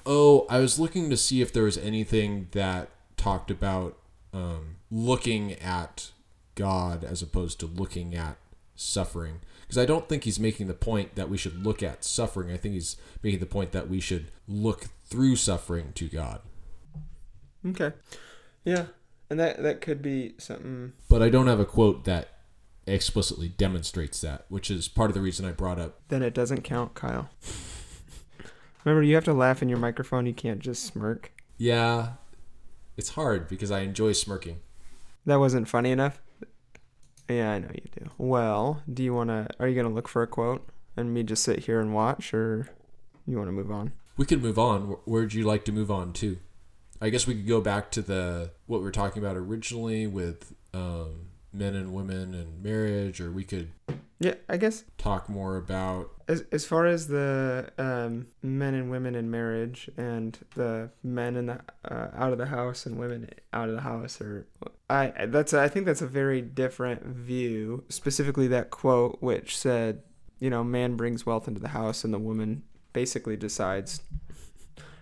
Oh, I was looking to see if there was anything that talked about um, looking at God as opposed to looking at suffering. Because I don't think he's making the point that we should look at suffering. I think he's making the point that we should look through suffering to God. Okay. Yeah, and that that could be something. But I don't have a quote that explicitly demonstrates that, which is part of the reason I brought up. Then it doesn't count, Kyle. Remember, you have to laugh in your microphone. You can't just smirk. Yeah, it's hard because I enjoy smirking. That wasn't funny enough. Yeah, I know you do. Well, do you want to? Are you gonna look for a quote and me just sit here and watch, or you want to move on? We could move on. Where'd you like to move on to? I guess we could go back to the what we were talking about originally with um, men and women and marriage, or we could Yeah, I guess talk more about. As as far as the um, men and women in marriage and the men in the uh, out of the house and women out of the house, or I that's I think that's a very different view. Specifically, that quote which said, you know, man brings wealth into the house and the woman basically decides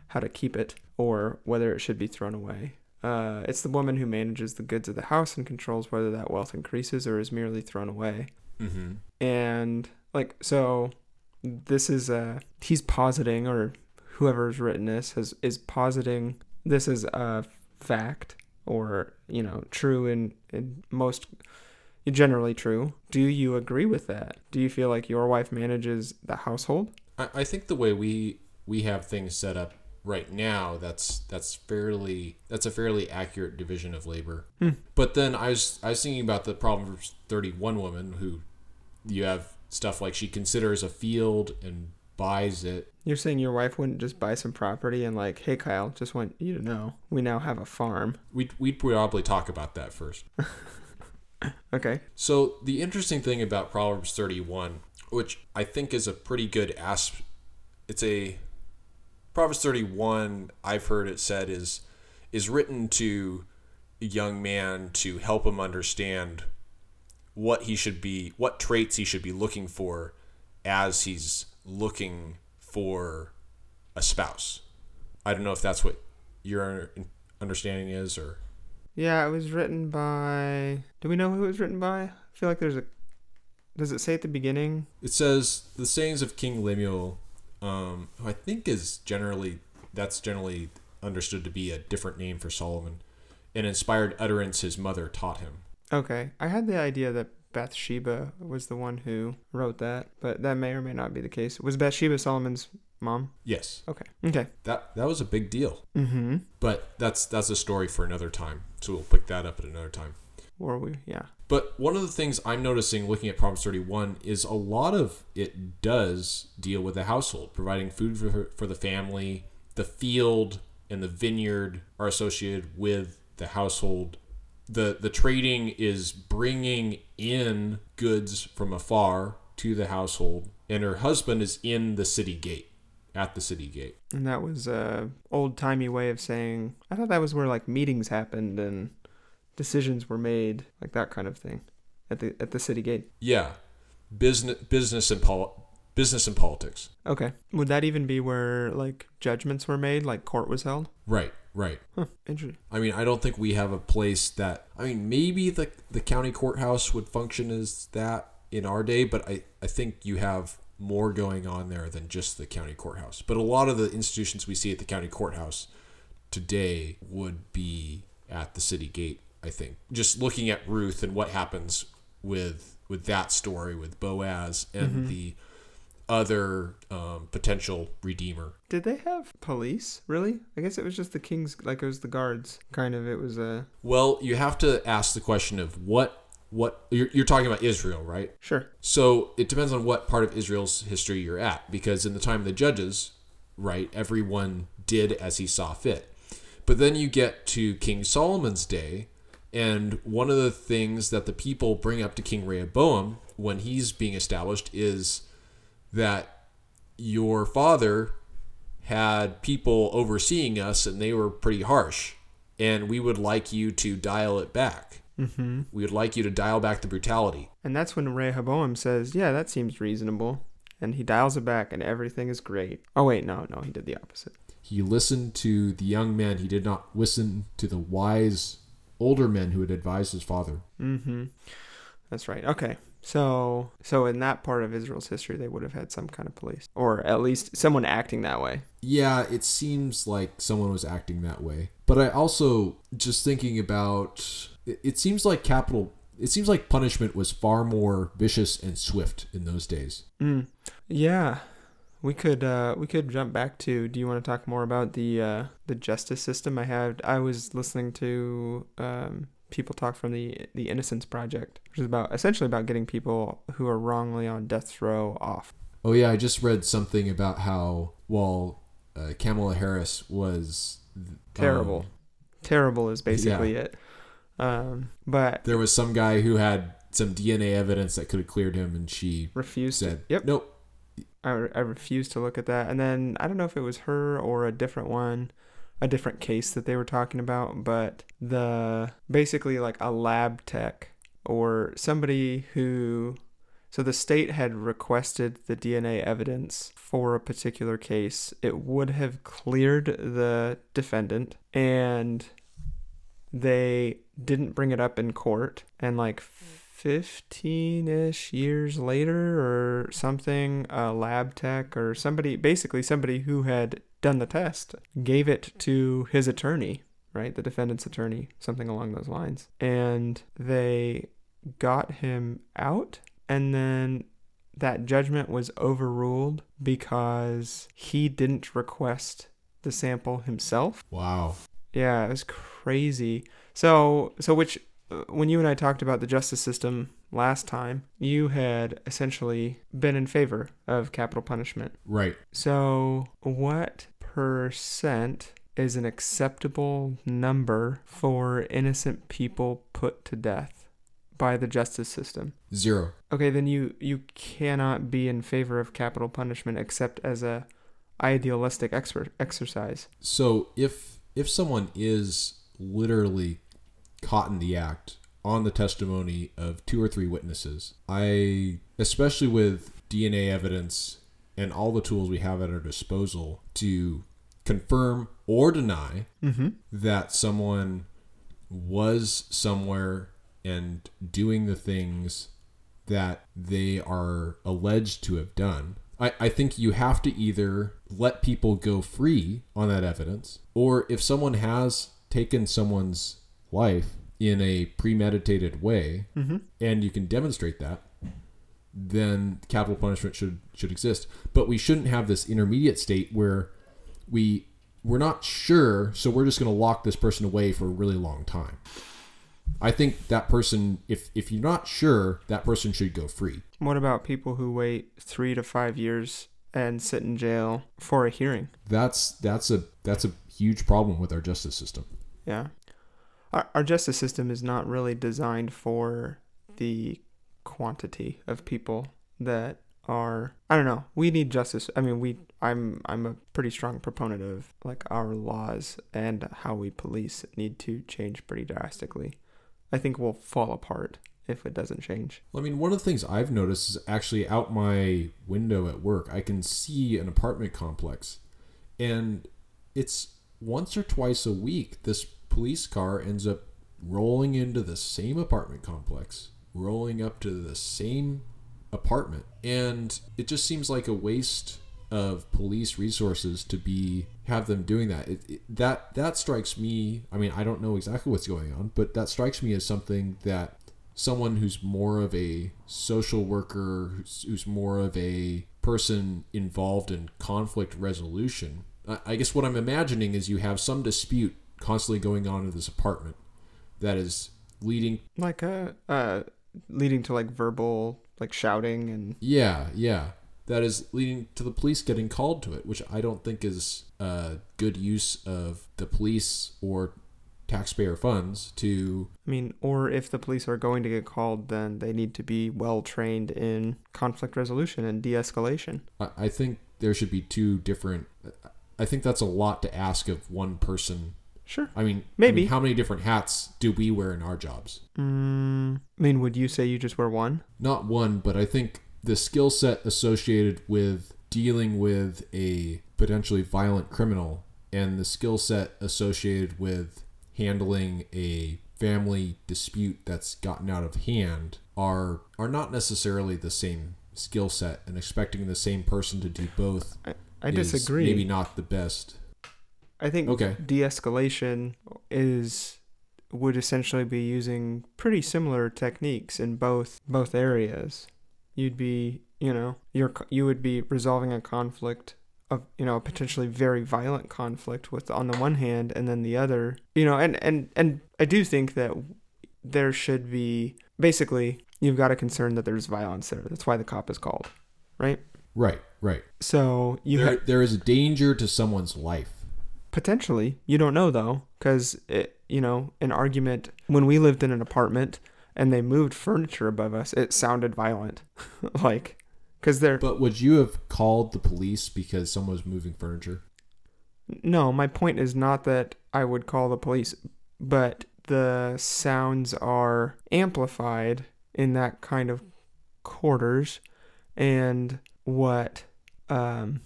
how to keep it or whether it should be thrown away. Uh, it's the woman who manages the goods of the house and controls whether that wealth increases or is merely thrown away Mm-hmm. and like so this is uh he's positing or whoever's written this has is positing this is a fact or you know true in in most generally true do you agree with that do you feel like your wife manages the household I, I think the way we we have things set up right now, that's that's fairly that's a fairly accurate division of labor. Hmm. But then I was I was thinking about the Proverbs thirty one women who you have stuff like she considers a field and buys it. you're saying your wife wouldn't just buy some property and like hey kyle just want you to know we now have a farm We'd, we'd probably talk about that first. okay So the interesting thing about Proverbs 31, which I think is a pretty good asp, it's a Proverbs 31, I've heard it said is is written to a young man to help him understand what he should be, what traits he should be looking for as he's looking for a spouse. I don't know if that's what your understanding is or Yeah, it was written by. Do we know who it was written by? I feel like there's a. Does it say at the beginning? It says the sayings of King Lemuel, um, who I think is generally that's generally understood to be a different name for Solomon, an inspired utterance his mother taught him. Okay, I had the idea that Bathsheba was the one who wrote that, but that may or may not be the case. Was Bathsheba Solomon's mom? Yes, Okay. Okay. that that was a big deal, Mm-hmm. but that's that's a story for another time. So we'll pick that up at another time. Or we? Yeah. But one of the things I'm noticing looking at Proverbs 31 is a lot of it does deal with the household, providing food for, for the family. The field and the vineyard are associated with the household. The, the trading is bringing in goods from afar to the household, and her husband is in the city gate, at the city gate. And that was a old timey way of saying. I thought that was where like meetings happened and decisions were made, like that kind of thing, at the at the city gate. Yeah, business, business and pol- business and politics. Okay. Would that even be where like judgments were made, like court was held? Right, right. Huh. Interesting. I mean, I don't think we have a place that. I mean, maybe the the county courthouse would function as that in our day, but I I think you have more going on there than just the county courthouse. But a lot of the institutions we see at the county courthouse today would be at the city gate. I think just looking at Ruth and what happens with with that story with Boaz and mm-hmm. the other um, potential redeemer. Did they have police? Really? I guess it was just the king's. Like it was the guards. Kind of. It was a. Well, you have to ask the question of what what you're, you're talking about Israel, right? Sure. So it depends on what part of Israel's history you're at, because in the time of the judges, right, everyone did as he saw fit. But then you get to King Solomon's day, and one of the things that the people bring up to King Rehoboam when he's being established is that your father had people overseeing us and they were pretty harsh, and we would like you to dial it back. Mm-hmm. We would like you to dial back the brutality. And that's when Rehoboam says, "Yeah, that seems reasonable," and he dials it back, and everything is great. Oh wait, no, no, he did the opposite. He listened to the young men. He did not listen to the wise older men who had advised his father. Mm-hmm. That's right. Okay. So, so in that part of Israel's history, they would have had some kind of police, or at least someone acting that way. Yeah, it seems like someone was acting that way. But I also just thinking about it, it seems like capital it seems like punishment was far more vicious and swift in those days. Mm. Yeah, we could uh, we could jump back to. Do you want to talk more about the uh, the justice system? I had I was listening to um, people talk from the the Innocence Project, which is about essentially about getting people who are wrongly on death row off. Oh yeah, I just read something about how while uh, Kamala Harris was Terrible, um, terrible is basically it. Um, but there was some guy who had some DNA evidence that could have cleared him, and she refused. said, to, yep. nope." I, I refused to look at that. And then I don't know if it was her or a different one, a different case that they were talking about, but the basically like a lab tech or somebody who so the state had requested the DNA evidence for a particular case. It would have cleared the defendant and they didn't bring it up in court and like 15-ish years later or something a lab tech or somebody basically somebody who had done the test gave it to his attorney right the defendant's attorney something along those lines and they got him out and then that judgment was overruled because he didn't request the sample himself Wow. yeah, it was crazy. So, so which uh, when you and I talked about the justice system last time, you had essentially been in favor of capital punishment. Right. So, what percent is an acceptable number for innocent people put to death by the justice system? Zero. Okay, then you you cannot be in favor of capital punishment except as a idealistic exer- exercise. So if if someone is literally caught in the act on the testimony of two or three witnesses, I especially with DNA evidence and all the tools we have at our disposal to confirm or deny Mm-hmm. that someone was somewhere and doing the things that they are alleged to have done. I, I think you have to either let people go free on that evidence, or if someone has taken someone's life in a premeditated way Mm-hmm. and you can demonstrate that, then capital punishment should should exist. But we shouldn't have this intermediate state where we we're not sure, so we're just going to lock this person away for a really long time. I think that person, if if you're not sure, that person should go free. What about people who wait three to five years and sit in jail for a hearing? That's that's a that's a huge problem with our justice system. Yeah. Our, our justice system is not really designed for the quantity of people that are I don't know. We need justice. I mean, we I'm I'm a pretty strong proponent of like our laws and how we police need to change pretty drastically. I think we'll fall apart if it doesn't change. Well, I mean, one of the things I've noticed is actually out my window at work, I can see an apartment complex, and it's once or twice a week this police car ends up rolling into the same apartment complex, rolling up to the same apartment, and it just seems like a waste of police resources to be have them doing that. It, it, that that strikes me. I mean, I don't know exactly what's going on, but that strikes me as something that someone who's more of a social worker, who's, who's more of a person involved in conflict resolution. I, I guess what I'm imagining is you have some dispute constantly going on in this apartment that is leading. Like a, uh leading to like verbal like shouting and Yeah, yeah. That is leading to the police getting called to it, which I don't think is a good use of the police or taxpayer funds to I mean, or if the police are going to get called, then they need to be well trained in conflict resolution and de escalation. I, I think there should be two different. I think that's a lot to ask of one person. Sure. I mean, I Maybe. mean, how many different hats do we wear in our jobs? Mm, I mean, would you say you just wear one? Not one, but I think the skill set associated with dealing with a potentially violent criminal and the skill set associated with handling a family dispute that's gotten out of hand are are not necessarily the same skill set and expecting the same person to do both I is disagree. maybe not the best I think okay de-escalation is would essentially be using pretty similar techniques in both both areas. You'd be, you know, you're you would be resolving a conflict of, you know, a potentially very violent conflict with on the one hand and then the other, you know, and and and I do think that there should be basically you've got a concern that there's violence there. That's why the cop is called, right? right right So you there, ha- there is a danger to someone's life Potentially. You don't know though, because it, you know, an argument when we lived in an apartment and they moved furniture above us, it sounded violent, like, because they're but would you have called the police because someone was moving furniture no. My point is not that I would call the police, but the sounds are amplified in that kind of quarters, and what um,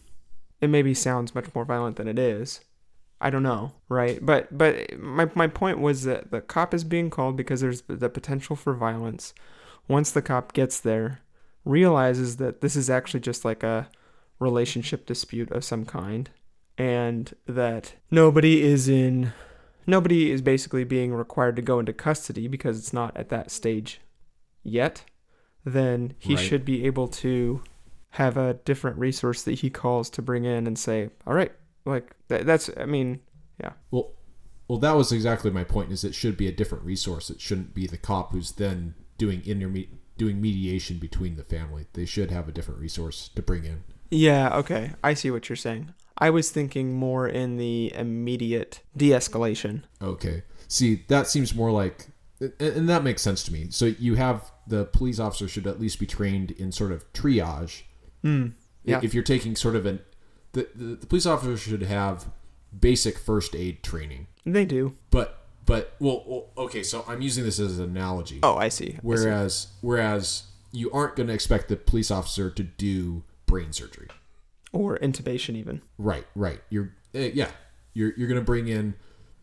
it maybe sounds much more violent than it is. I don't know, right? But but my my point was that the cop is being called because there's the potential for violence. Once the cop gets there, realizes that this is actually just like a relationship dispute of some kind and that nobody is in nobody is basically being required to go into custody because it's not at that stage yet, then he Right. should be able to have a different resource that he calls to bring in and say, "All right, like that, that's I mean, yeah. Well, well, that was exactly my point. Is it should be a different resource. It shouldn't be the cop who's then doing interme- doing mediation between the family. They should have a different resource to bring in. yeah, okay, I see what you're saying. I was thinking more in the immediate de-escalation. Okay. See, that seems more like, and, that makes sense to me. So you have the police officer should at least be trained in sort of triage. Hmm. Yeah. If you're taking sort of an the, the the police officer should have basic first aid training. They do. But but well, well okay, so I'm using this as an analogy. Oh, I see. I see. Whereas whereas you aren't going to expect the police officer to do brain surgery. Or intubation, even. Right, right. You're uh, yeah. You're you're going to bring in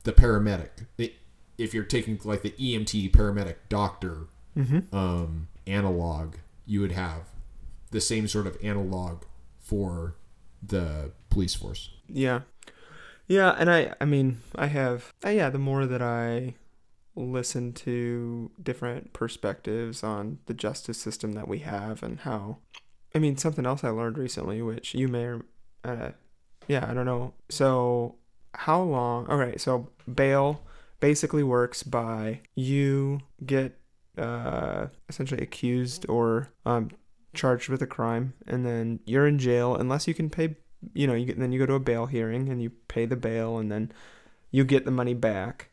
the paramedic. It, if you're taking like the EMT paramedic doctor um, analog, you would have the same sort of analog for the police force. Yeah. Yeah, and I I mean, I have uh, yeah, the more that I listen to different perspectives on the justice system that we have and how I mean, something else I learned recently which you may uh yeah, I don't know. So, how long All right, so bail basically works by you get uh essentially accused or um charged with a crime and then you're in jail unless you can pay you know you get, then you go to a bail hearing and you pay the bail and then you get the money back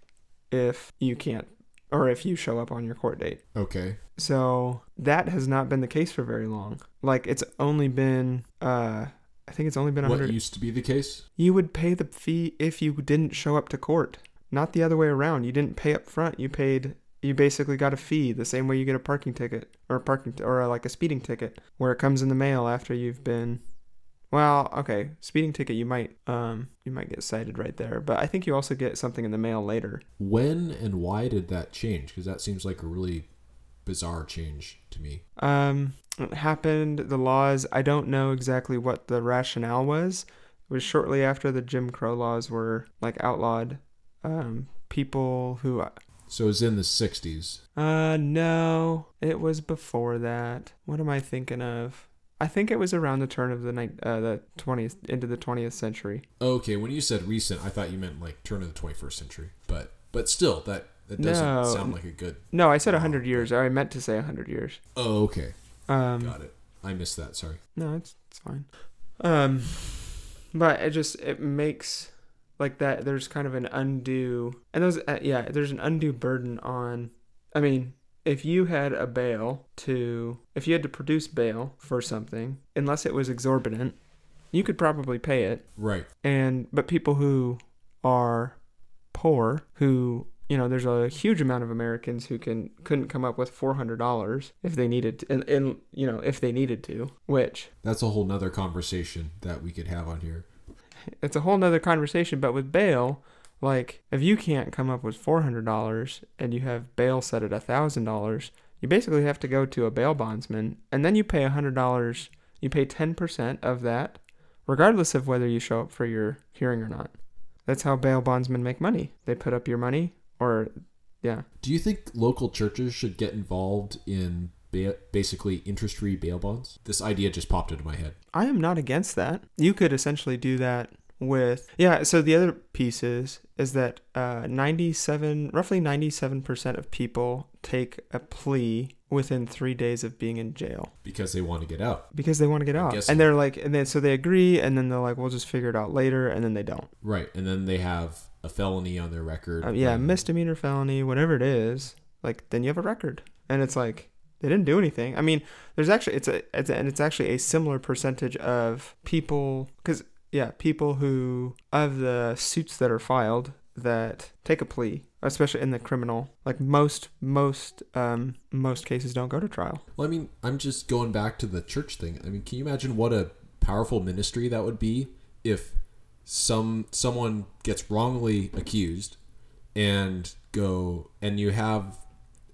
if you can't or if you show up on your court date Okay. so that has not been the case for very long like it's only been uh i think it's only been a What used to be the case? you would pay the fee if you didn't show up to court not the other way around you didn't pay up front you paid you basically got a fee the same way you get a parking ticket or a parking t- or like a speeding ticket where it comes in the mail after you've been well okay speeding ticket you might um you might get cited right there but i think you also get something in the mail later When and why did that change? Because that seems like a really bizarre change to me. um it happened the laws i don't know exactly what the rationale was it was shortly after the jim crow laws were like outlawed um people who So it was in the 60s. Uh, no, it was before that. What am I thinking of? I think it was around the turn of the night, uh, the twentieth into the twentieth century. Okay, when you said recent, I thought you meant like turn of the 21st century. But but still, that that doesn't No. sound like a good. No, I said a Wow. hundred years. I meant to say a hundred years. Oh, okay, Um, got it. I missed that. Sorry. no, it's it's fine. Um, but it just it makes like that. There's kind of an undue, and those uh, yeah, there's an undue burden on. I mean, if you had a bail to, if you had to produce bail for something, unless it was exorbitant, you could probably pay it. Right. and but people who are poor who you know there's a huge amount of americans who can couldn't come up with $400 if they needed to and, and you know if they needed to which That's a whole nother conversation that we could have on here. it's a whole nother conversation but with bail like if you can't come up with $400 and you have bail set at a $1000 you basically have to go to a bail bondsman and then you pay $100 you pay 10% of that regardless of whether you show up for your hearing or not. That's how bail bondsmen make money. They put up your money or yeah. Do you think local churches should get involved in ba- basically interest-free bail bonds? This idea just popped into my head. I am not against that. You could essentially do that with yeah. So the other piece is is that uh, ninety seven, roughly ninety seven percent of people take a plea within three days of being in jail because they want to get out. because they want to get out, and they're like, and then so they agree, and then they're like, we'll just figure it out later, and then they don't. Right, and then they have a felony on their record. Uh, yeah, misdemeanor, felony, whatever it is, like then you have a record, and it's like they didn't do anything. I mean, there's actually it's a, it's a and it's actually a similar percentage of people because yeah, people who of the suits that are filed that take a plea, especially in the criminal, like most most um most cases don't go to trial. Well, I mean, I'm just going back to the church thing. I mean, can you imagine what a powerful ministry that would be if some someone gets wrongly accused and go and you have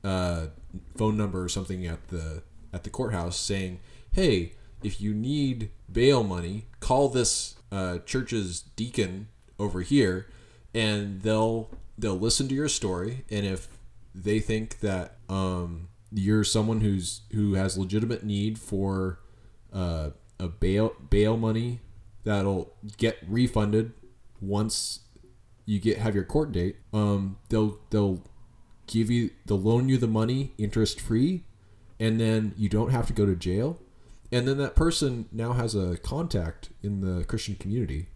a phone number or something at the at the courthouse saying, "Hey, if you need bail money, call this uh, church's deacon over here, and they'll they'll listen to your story, and if they think that um, you're someone who's who has legitimate need for uh, a bail bail money that'll get refunded once you get have your court date. Um, they'll they'll give you they'll loan you the money interest free, and then you don't have to go to jail. And then that person now has a contact in the Christian community.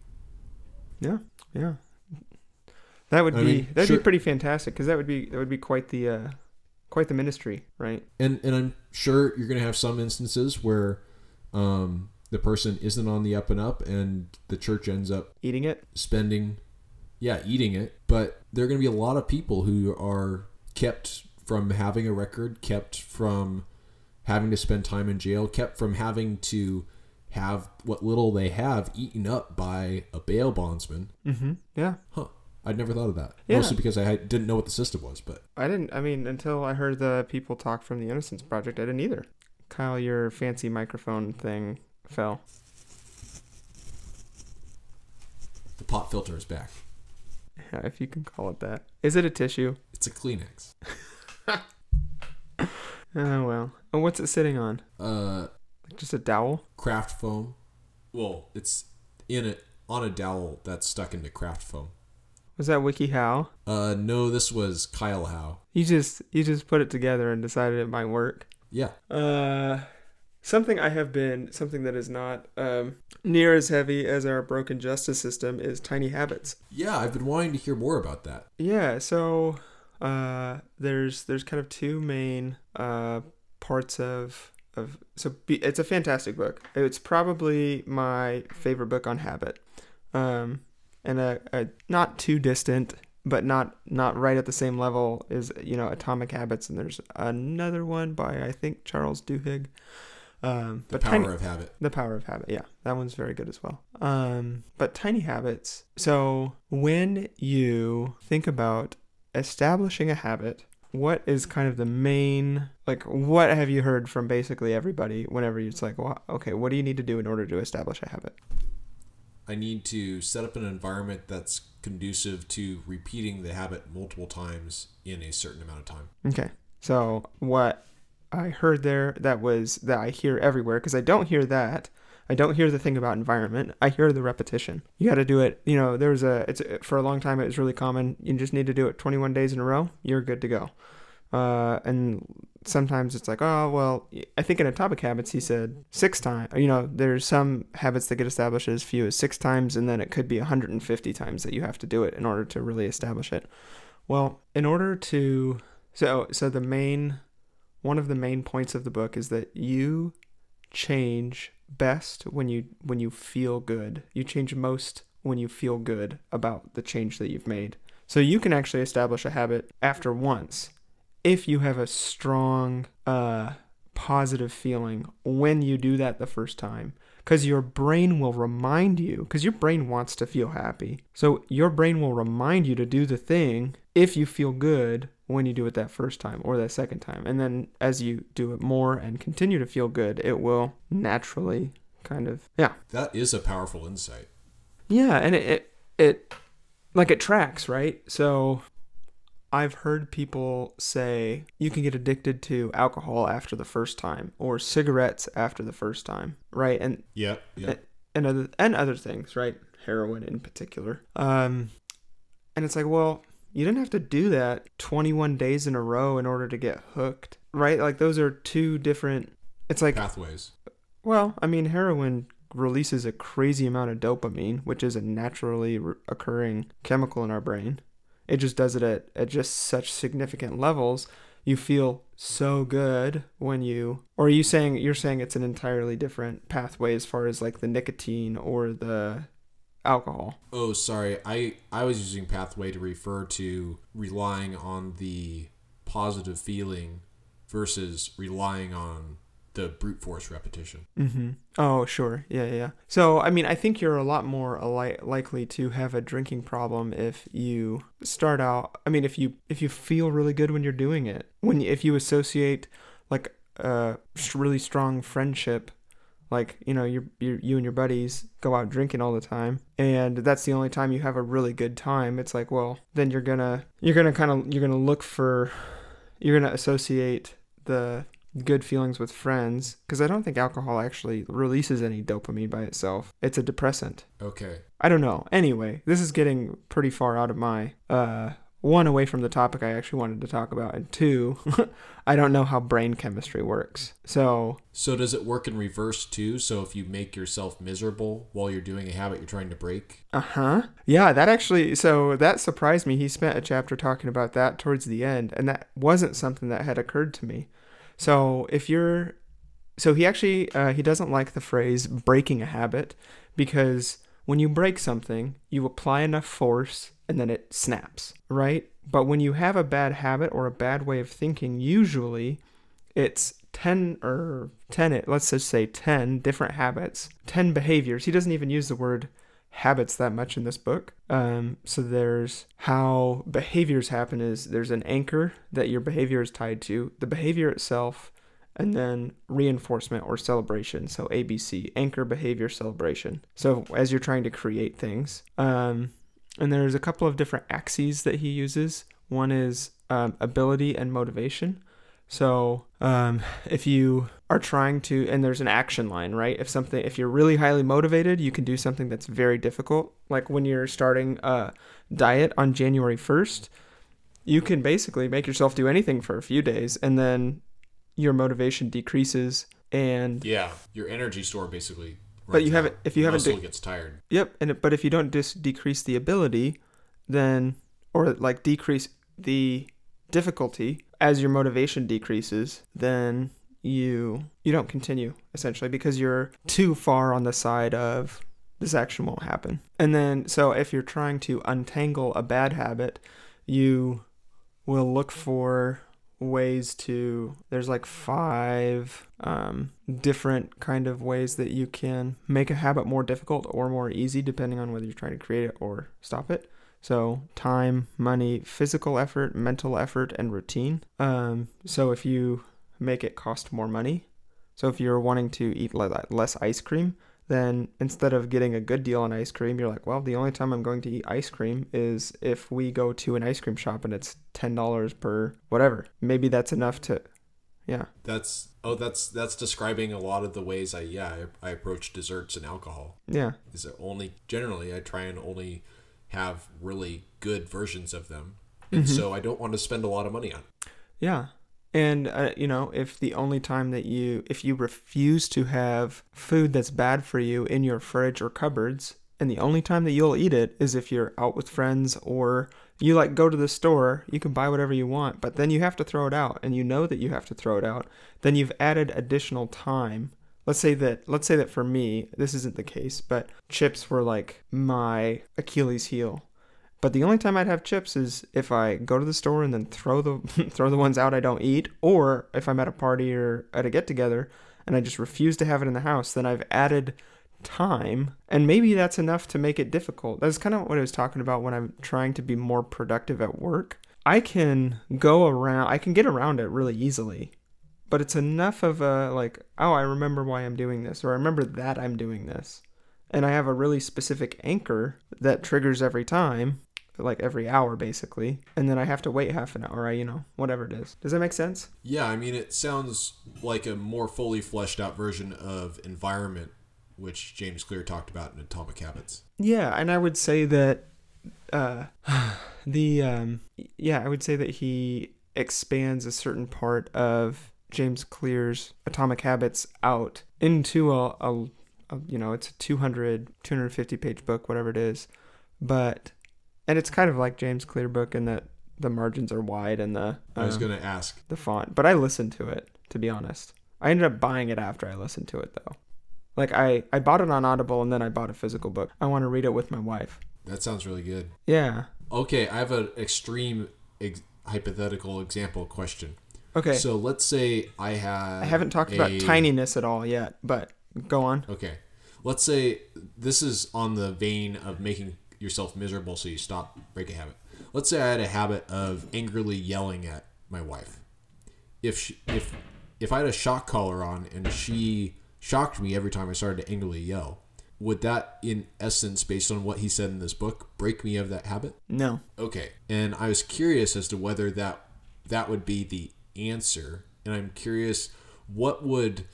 Yeah, yeah. That would I be mean, that'd sure- be pretty fantastic because that would be that would be quite the uh, quite the ministry, right? and and I'm sure you're gonna have some instances where um, the person isn't on the up and up and the church ends up Eating it. spending yeah eating it but there are going to be a lot of people who are kept from having a record kept from having to spend time in jail kept from having to have what little they have eaten up by a bail bondsman Mm-hmm. Yeah. huh i'd never thought of that Yeah. mostly because i didn't know what the system was but I didn't. I mean, until I heard the people talk from the Innocence Project, I didn't either. Kyle, your fancy microphone thing fell. the pop filter is back if you can call it that. Is it a tissue? it's a kleenex Oh well. Oh, what's it sitting on? uh Like just a dowel? craft foam well it's in it on a dowel that's stuck into craft foam Was that Wiki How? uh no this was kyle How. You just you just put it together and decided it might work. yeah Uh, something I have been something that is not um, near as heavy as our broken justice system is tiny habits. Yeah, I've been wanting to hear more about that. Yeah, so uh, there's there's kind of two main uh, parts of of so be, it's a fantastic book. It's probably my favorite book on habit, um, and a, a not too distant, but not not right at the same level is you know Atomic Habits, and there's another one by I think Charles Duhigg. Um, The but power Tiny- of habit. the Power of Habit. Yeah, that one's very good as well. Um, but tiny habits. So when you think about establishing a habit, what is kind of the main like what have you heard from basically everybody whenever it's like, well, okay, what do you need to do in order to establish a habit? I need to set up an environment that's conducive to repeating the habit multiple times in a certain amount of time. Okay. So what I heard there that was that I hear everywhere because I don't hear that. I don't hear the thing about environment. I hear the repetition. You got to do it. You know, there was a it's for a long time it was really common. You just need to do it 21 days in a row. You're good to go. Uh, and sometimes it's like, oh well, I think in Atomic Habits he said six times. You know, there's some habits that get established as few as six times, and then it could be 150 times that you have to do it in order to really establish it. Well, in order to so so the main one of the main points of the book is that you change best when you when you feel good. You change most when you feel good about the change that you've made. So you can actually establish a habit after once if you have a strong uh positive feeling when you do that the first time because your brain will remind you because your brain wants to feel happy so your brain will remind you to do the thing if you feel good when you do it that first time or that second time and then as you do it more and continue to feel good it will naturally kind of yeah That is a powerful insight. yeah, and it, it it like it tracks, right? So I've heard people say you can get addicted to alcohol after the first time or cigarettes after the first time, right? And yeah, Yep. and other and other things, right? Heroin in particular. Um and it's like, well, you didn't have to do that 21 days in a row in order to get hooked, right? Like those are two different it's like Pathways. well, I mean, heroin releases a crazy amount of dopamine, which is a naturally occurring chemical in our brain. It just does it at, at just such significant levels. You feel so good when you, or are you saying you're saying it's an entirely different pathway as far as like the nicotine or the alcohol? Oh, sorry. I I was using pathway to refer to relying on the positive feeling versus relying on the brute force repetition. Mm-hmm. Oh, sure. Yeah, yeah. So, I mean, I think you're a lot more ali- likely to have a drinking problem if you start out. I mean, if you if you feel really good when you're doing it, when if you associate like a really strong friendship, like you know, you you and your buddies go out drinking all the time, and that's the only time you have a really good time. It's like, well, then you're gonna you're gonna kind of you're gonna look for you're gonna associate the good feelings with friends because I don't think alcohol actually releases any dopamine by itself. It's a depressant. Okay. I don't know. Anyway, this is getting pretty far out of my uh one away from the topic I actually wanted to talk about and two, I don't know how brain chemistry works. So, So does it work in reverse too? So if you make yourself miserable while you're doing a habit you're trying to break? uh-huh. Yeah, that actually so that surprised me. He spent a chapter talking about that towards the end and that wasn't something that had occurred to me. So, if you're so he actually uh, he doesn't like the phrase breaking a habit because when you break something, you apply enough force and then it snaps, right? But when you have a bad habit or a bad way of thinking, usually it's 10 or 10 let's just say 10 different habits 10 behaviors he doesn't even use the word habits that much in this book. Um, so there's how behaviors happen is there's an anchor that your behavior is tied to the behavior itself and then reinforcement or celebration. So abc anchor behavior celebration. So as you're trying to create things um, and there's a couple of different axes that he uses. One is um, ability and motivation. So um, if you are trying to, and there's an action line, right? If something, if you're really highly motivated, you can do something that's very difficult. Like when you're starting a diet on January 1st, you can basically make yourself do anything for a few days, and then your motivation decreases. And yeah, your energy store basically. But you haven't. If you haven't, de- gets tired. Yep, and but if you don't just decrease the ability, then or like decrease the difficulty as your motivation decreases, then you you don't continue essentially because you're too far on the side of this action won't happen. And then so if you're trying to untangle a bad habit, you will look for ways to there's like five um, different kind of ways that you can make a habit more difficult or more easy depending on whether you're trying to create it or stop it so, time, money, physical effort, mental effort, and routine. Um, so, if you make it cost more money, so if you're wanting to eat less ice cream, then instead of getting a good deal on ice cream, you're like, well, the only time I'm going to eat ice cream is if we go to an ice cream shop and it's $10 per whatever. Maybe that's enough to yeah. That's oh that's that's describing a lot of the ways I yeah, I, I approach desserts and alcohol. Yeah. Is it only generally I try and only have really good versions of them. And mm-hmm. so I don't want to spend a lot of money on. Yeah. And uh, you know, if the only time that you if you refuse to have food that's bad for you in your fridge or cupboards, and the only time that you'll eat it is if you're out with friends or you like go to the store, you can buy whatever you want, but then you have to throw it out and you know that you have to throw it out, then you've added additional time. Let's say that let's say that for me this isn't the case but chips were like my achilles heel but the only time i'd have chips is if i go to the store and then throw the throw the ones out i don't eat or if i'm at a party or at a get together and i just refuse to have it in the house then i've added time. And maybe that's enough to make it difficult. That's kind of what i was talking about when i'm trying to be more productive at work. I can go around i can get around it really easily but it's enough of a like oh i remember why i'm doing this or i remember that i'm doing this. And i have a really specific anchor that triggers every time like every hour basically and then i have to wait half an hour I, you know whatever it is. Does that make sense? Yeah i mean it sounds like a more fully fleshed out version of environment which james clear talked about in atomic habits. Yeah and i would say that uh the um yeah i would say that he expands a certain part of James Clear's Atomic Habits out into a, a, a, you know, it's a 200, 250 page book, whatever it is. But, and it's kind of like James Clear book in that the margins are wide and the. I was um, going to ask. The font. But I listened to it, to be honest. I ended up buying it after I listened to it, though. Like, I, I bought it on Audible and then I bought a physical book. I want to read it with my wife. That sounds really good. Yeah. Okay, I have an extreme ex- hypothetical example question. Okay. So let's say I have. I haven't talked a, about tininess at all yet, but go on. Okay. Let's say this is on the vein of making yourself miserable so you stop breaking habit. Let's say I had a habit of angrily yelling at my wife. If she, if if I had a shock collar on and she shocked me every time I started to angrily yell, would that in essence based on what he said in this book break me of that habit? No. Okay. And I was curious as to whether that that would be the answer. And I'm curious what would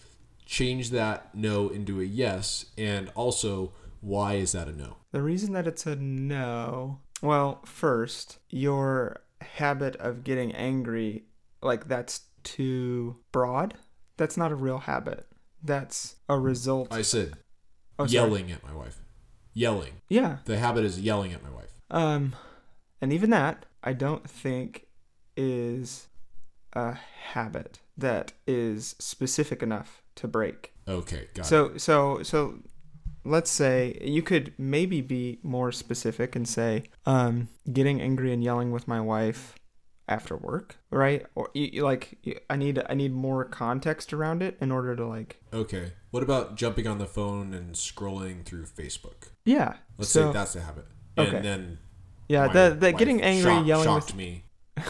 change that no into a yes? And also, why is that a no? The reason that it's a no, well, first, your habit of getting angry, like that's too broad. That's not a real habit. That's a result. I said oh, yelling at my wife. Yelling. Yeah. The habit is yelling at my wife. Um, and even that, I don't think is a habit that is specific enough to break. Okay, got it. So so so let's say you could maybe be more specific and say um getting angry and yelling with my wife after work, right? Or you, you like you, I need I need more context around it in order to like Okay. What about jumping on the phone and scrolling through Facebook? yeah. Let's so say that's a habit. And Okay. then yeah, the the getting angry shocked, yelling shocked with me.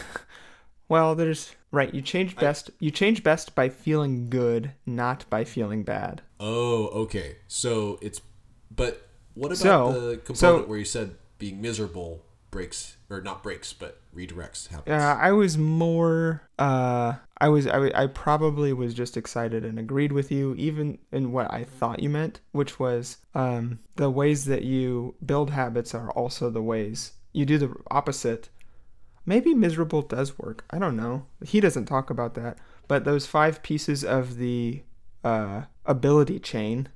well, there's right, you change I- best you change best by feeling good, not by feeling bad. Oh, okay. So it's but what about So- the component so- where you said being miserable breaks or not breaks but redirects habits? Yeah, I was more. Uh, I was. I, I probably was just excited and agreed with you, even in what I thought you meant, which was um, the ways that you build habits are also the ways you do the opposite. Maybe miserable does work. I don't know. He doesn't talk about that, but those five pieces of the uh, ability chain: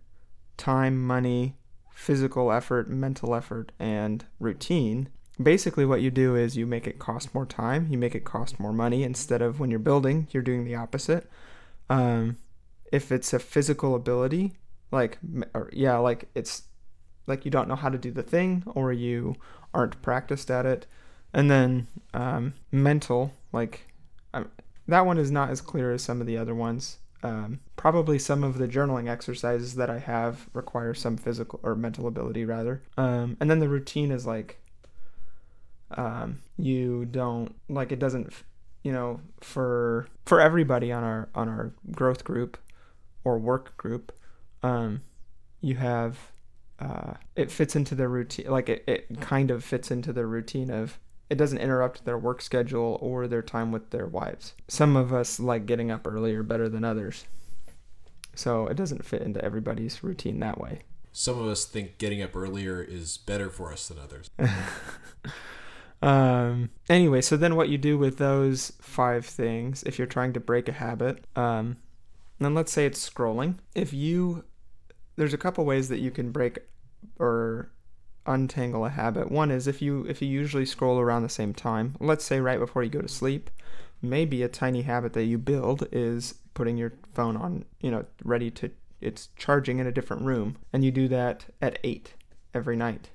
time, money, physical effort, mental effort, and routine. Basically what you do is you make it cost more time you make it cost more money. Instead of when you're building you're doing the opposite. Um, if it's a physical ability like or, yeah like it's like you don't know how to do the thing or you aren't practiced at it. And then um, mental like um, that one is not as clear as some of the other ones um, probably some of the journaling exercises that i have require some physical or mental ability rather. Um, and then the routine is like um, you don't like it doesn't you know for for everybody on our on our growth group or work group um, you have uh, it fits into the routine like it, it kind of fits into the routine of it doesn't interrupt their work schedule or their time with their wives. Some of us like getting up earlier better than others. So it doesn't fit into everybody's routine that way. Some of us think getting up earlier is better for us than others. um anyway so then what you do with those five things if you're trying to break a habit um then let's say it's scrolling. If you there's a couple ways that you can break or untangle a habit one is if you if you usually scroll around the same time let's say right before you go to sleep maybe a tiny habit that you build is putting your phone on you know ready to it's charging in a different room and you do that at 8 every night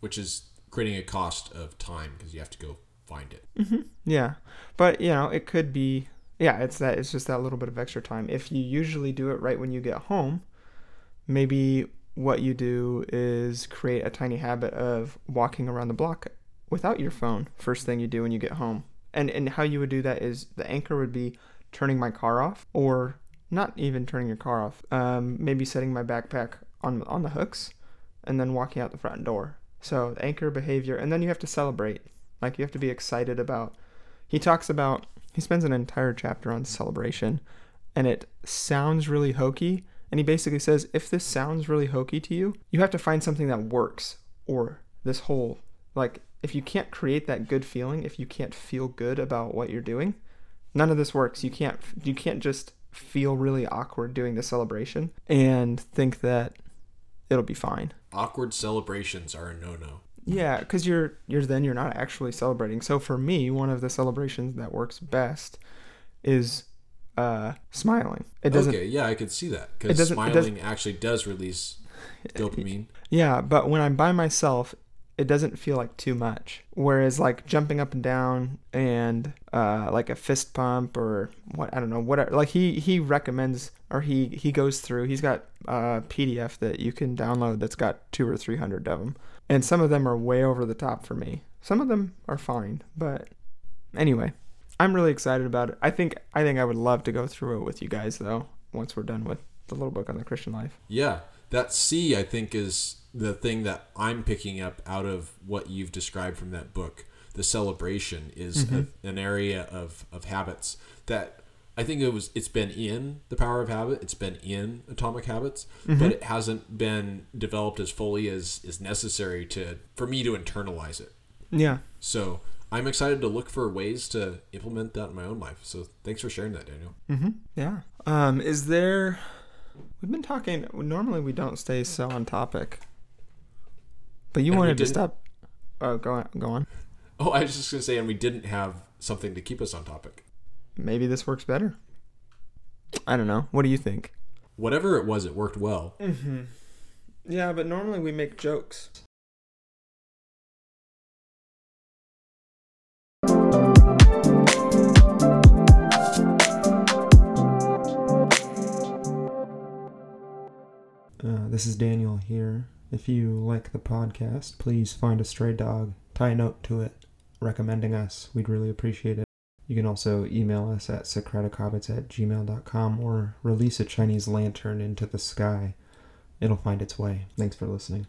which is creating a cost of time because you have to go find it. hmm Yeah, but you know, it could be. Yeah, it's that. It's just that little bit of extra time. If you usually do it right when you get home, maybe what you do is create a tiny habit of walking around the block without your phone. First thing you do when you get home, and and how you would do that is the anchor would be turning my car off, or not even turning your car off. Um, maybe setting my backpack on on the hooks, and then walking out the front door. So the anchor behavior, and then you have to celebrate. Like you have to be excited about. He talks about. He spends an entire chapter on celebration, and it sounds really hokey. And he basically says, if this sounds really hokey to you, you have to find something that works. Or this whole like, if you can't create that good feeling, if you can't feel good about what you're doing, none of this works. You can't. You can't just feel really awkward doing the celebration and think that it'll be fine. Awkward celebrations are a no-no. Yeah, because you're you're then you're not actually celebrating. So for me, one of the celebrations that works best is uh, smiling. It doesn't. Okay, yeah, I could see that because smiling doesn't- actually does release dopamine. Yeah, but when I'm by myself, it doesn't feel like too much. Whereas like jumping up and down and uh, like a fist pump or what I don't know whatever. Like he he recommends or he he goes through. He's got a PDF that you can download that's got two or three hundred of them, and some of them are way over the top for me. Some of them are fine, but anyway, I'm really excited about it. I think I think I would love to go through it with you guys though. Once we're done with the little book on the Christian life. Yeah, that C I think is the thing that I'm picking up out of what you've described from that book. The celebration is Mm-hmm. a, an area of, of habits that I think it was. It's been in the power of habit. It's been in Atomic Habits, Mm-hmm. but it hasn't been developed as fully as is necessary to for me to internalize it. Yeah. So I'm excited to look for ways to implement that in my own life. So thanks for sharing that, Daniel. Mm-hmm. Yeah. Um, is there? We've been talking. Normally, we don't stay so on topic, but you And wanted to stop. Oh, go on. Go on. Oh, I was just gonna say, and we didn't have something to keep us on topic. Maybe this works better. I don't know. What do you think? whatever it was, it worked well. Mm-hmm. Yeah, but normally we make jokes. Uh, this is Daniel here. If you like the podcast, please find a stray dog, tie a note to it, recommending us. We'd really appreciate it. You can also email us at socratichobbits at gmail.com or release a Chinese lantern into the sky. It'll find its way. Thanks for listening.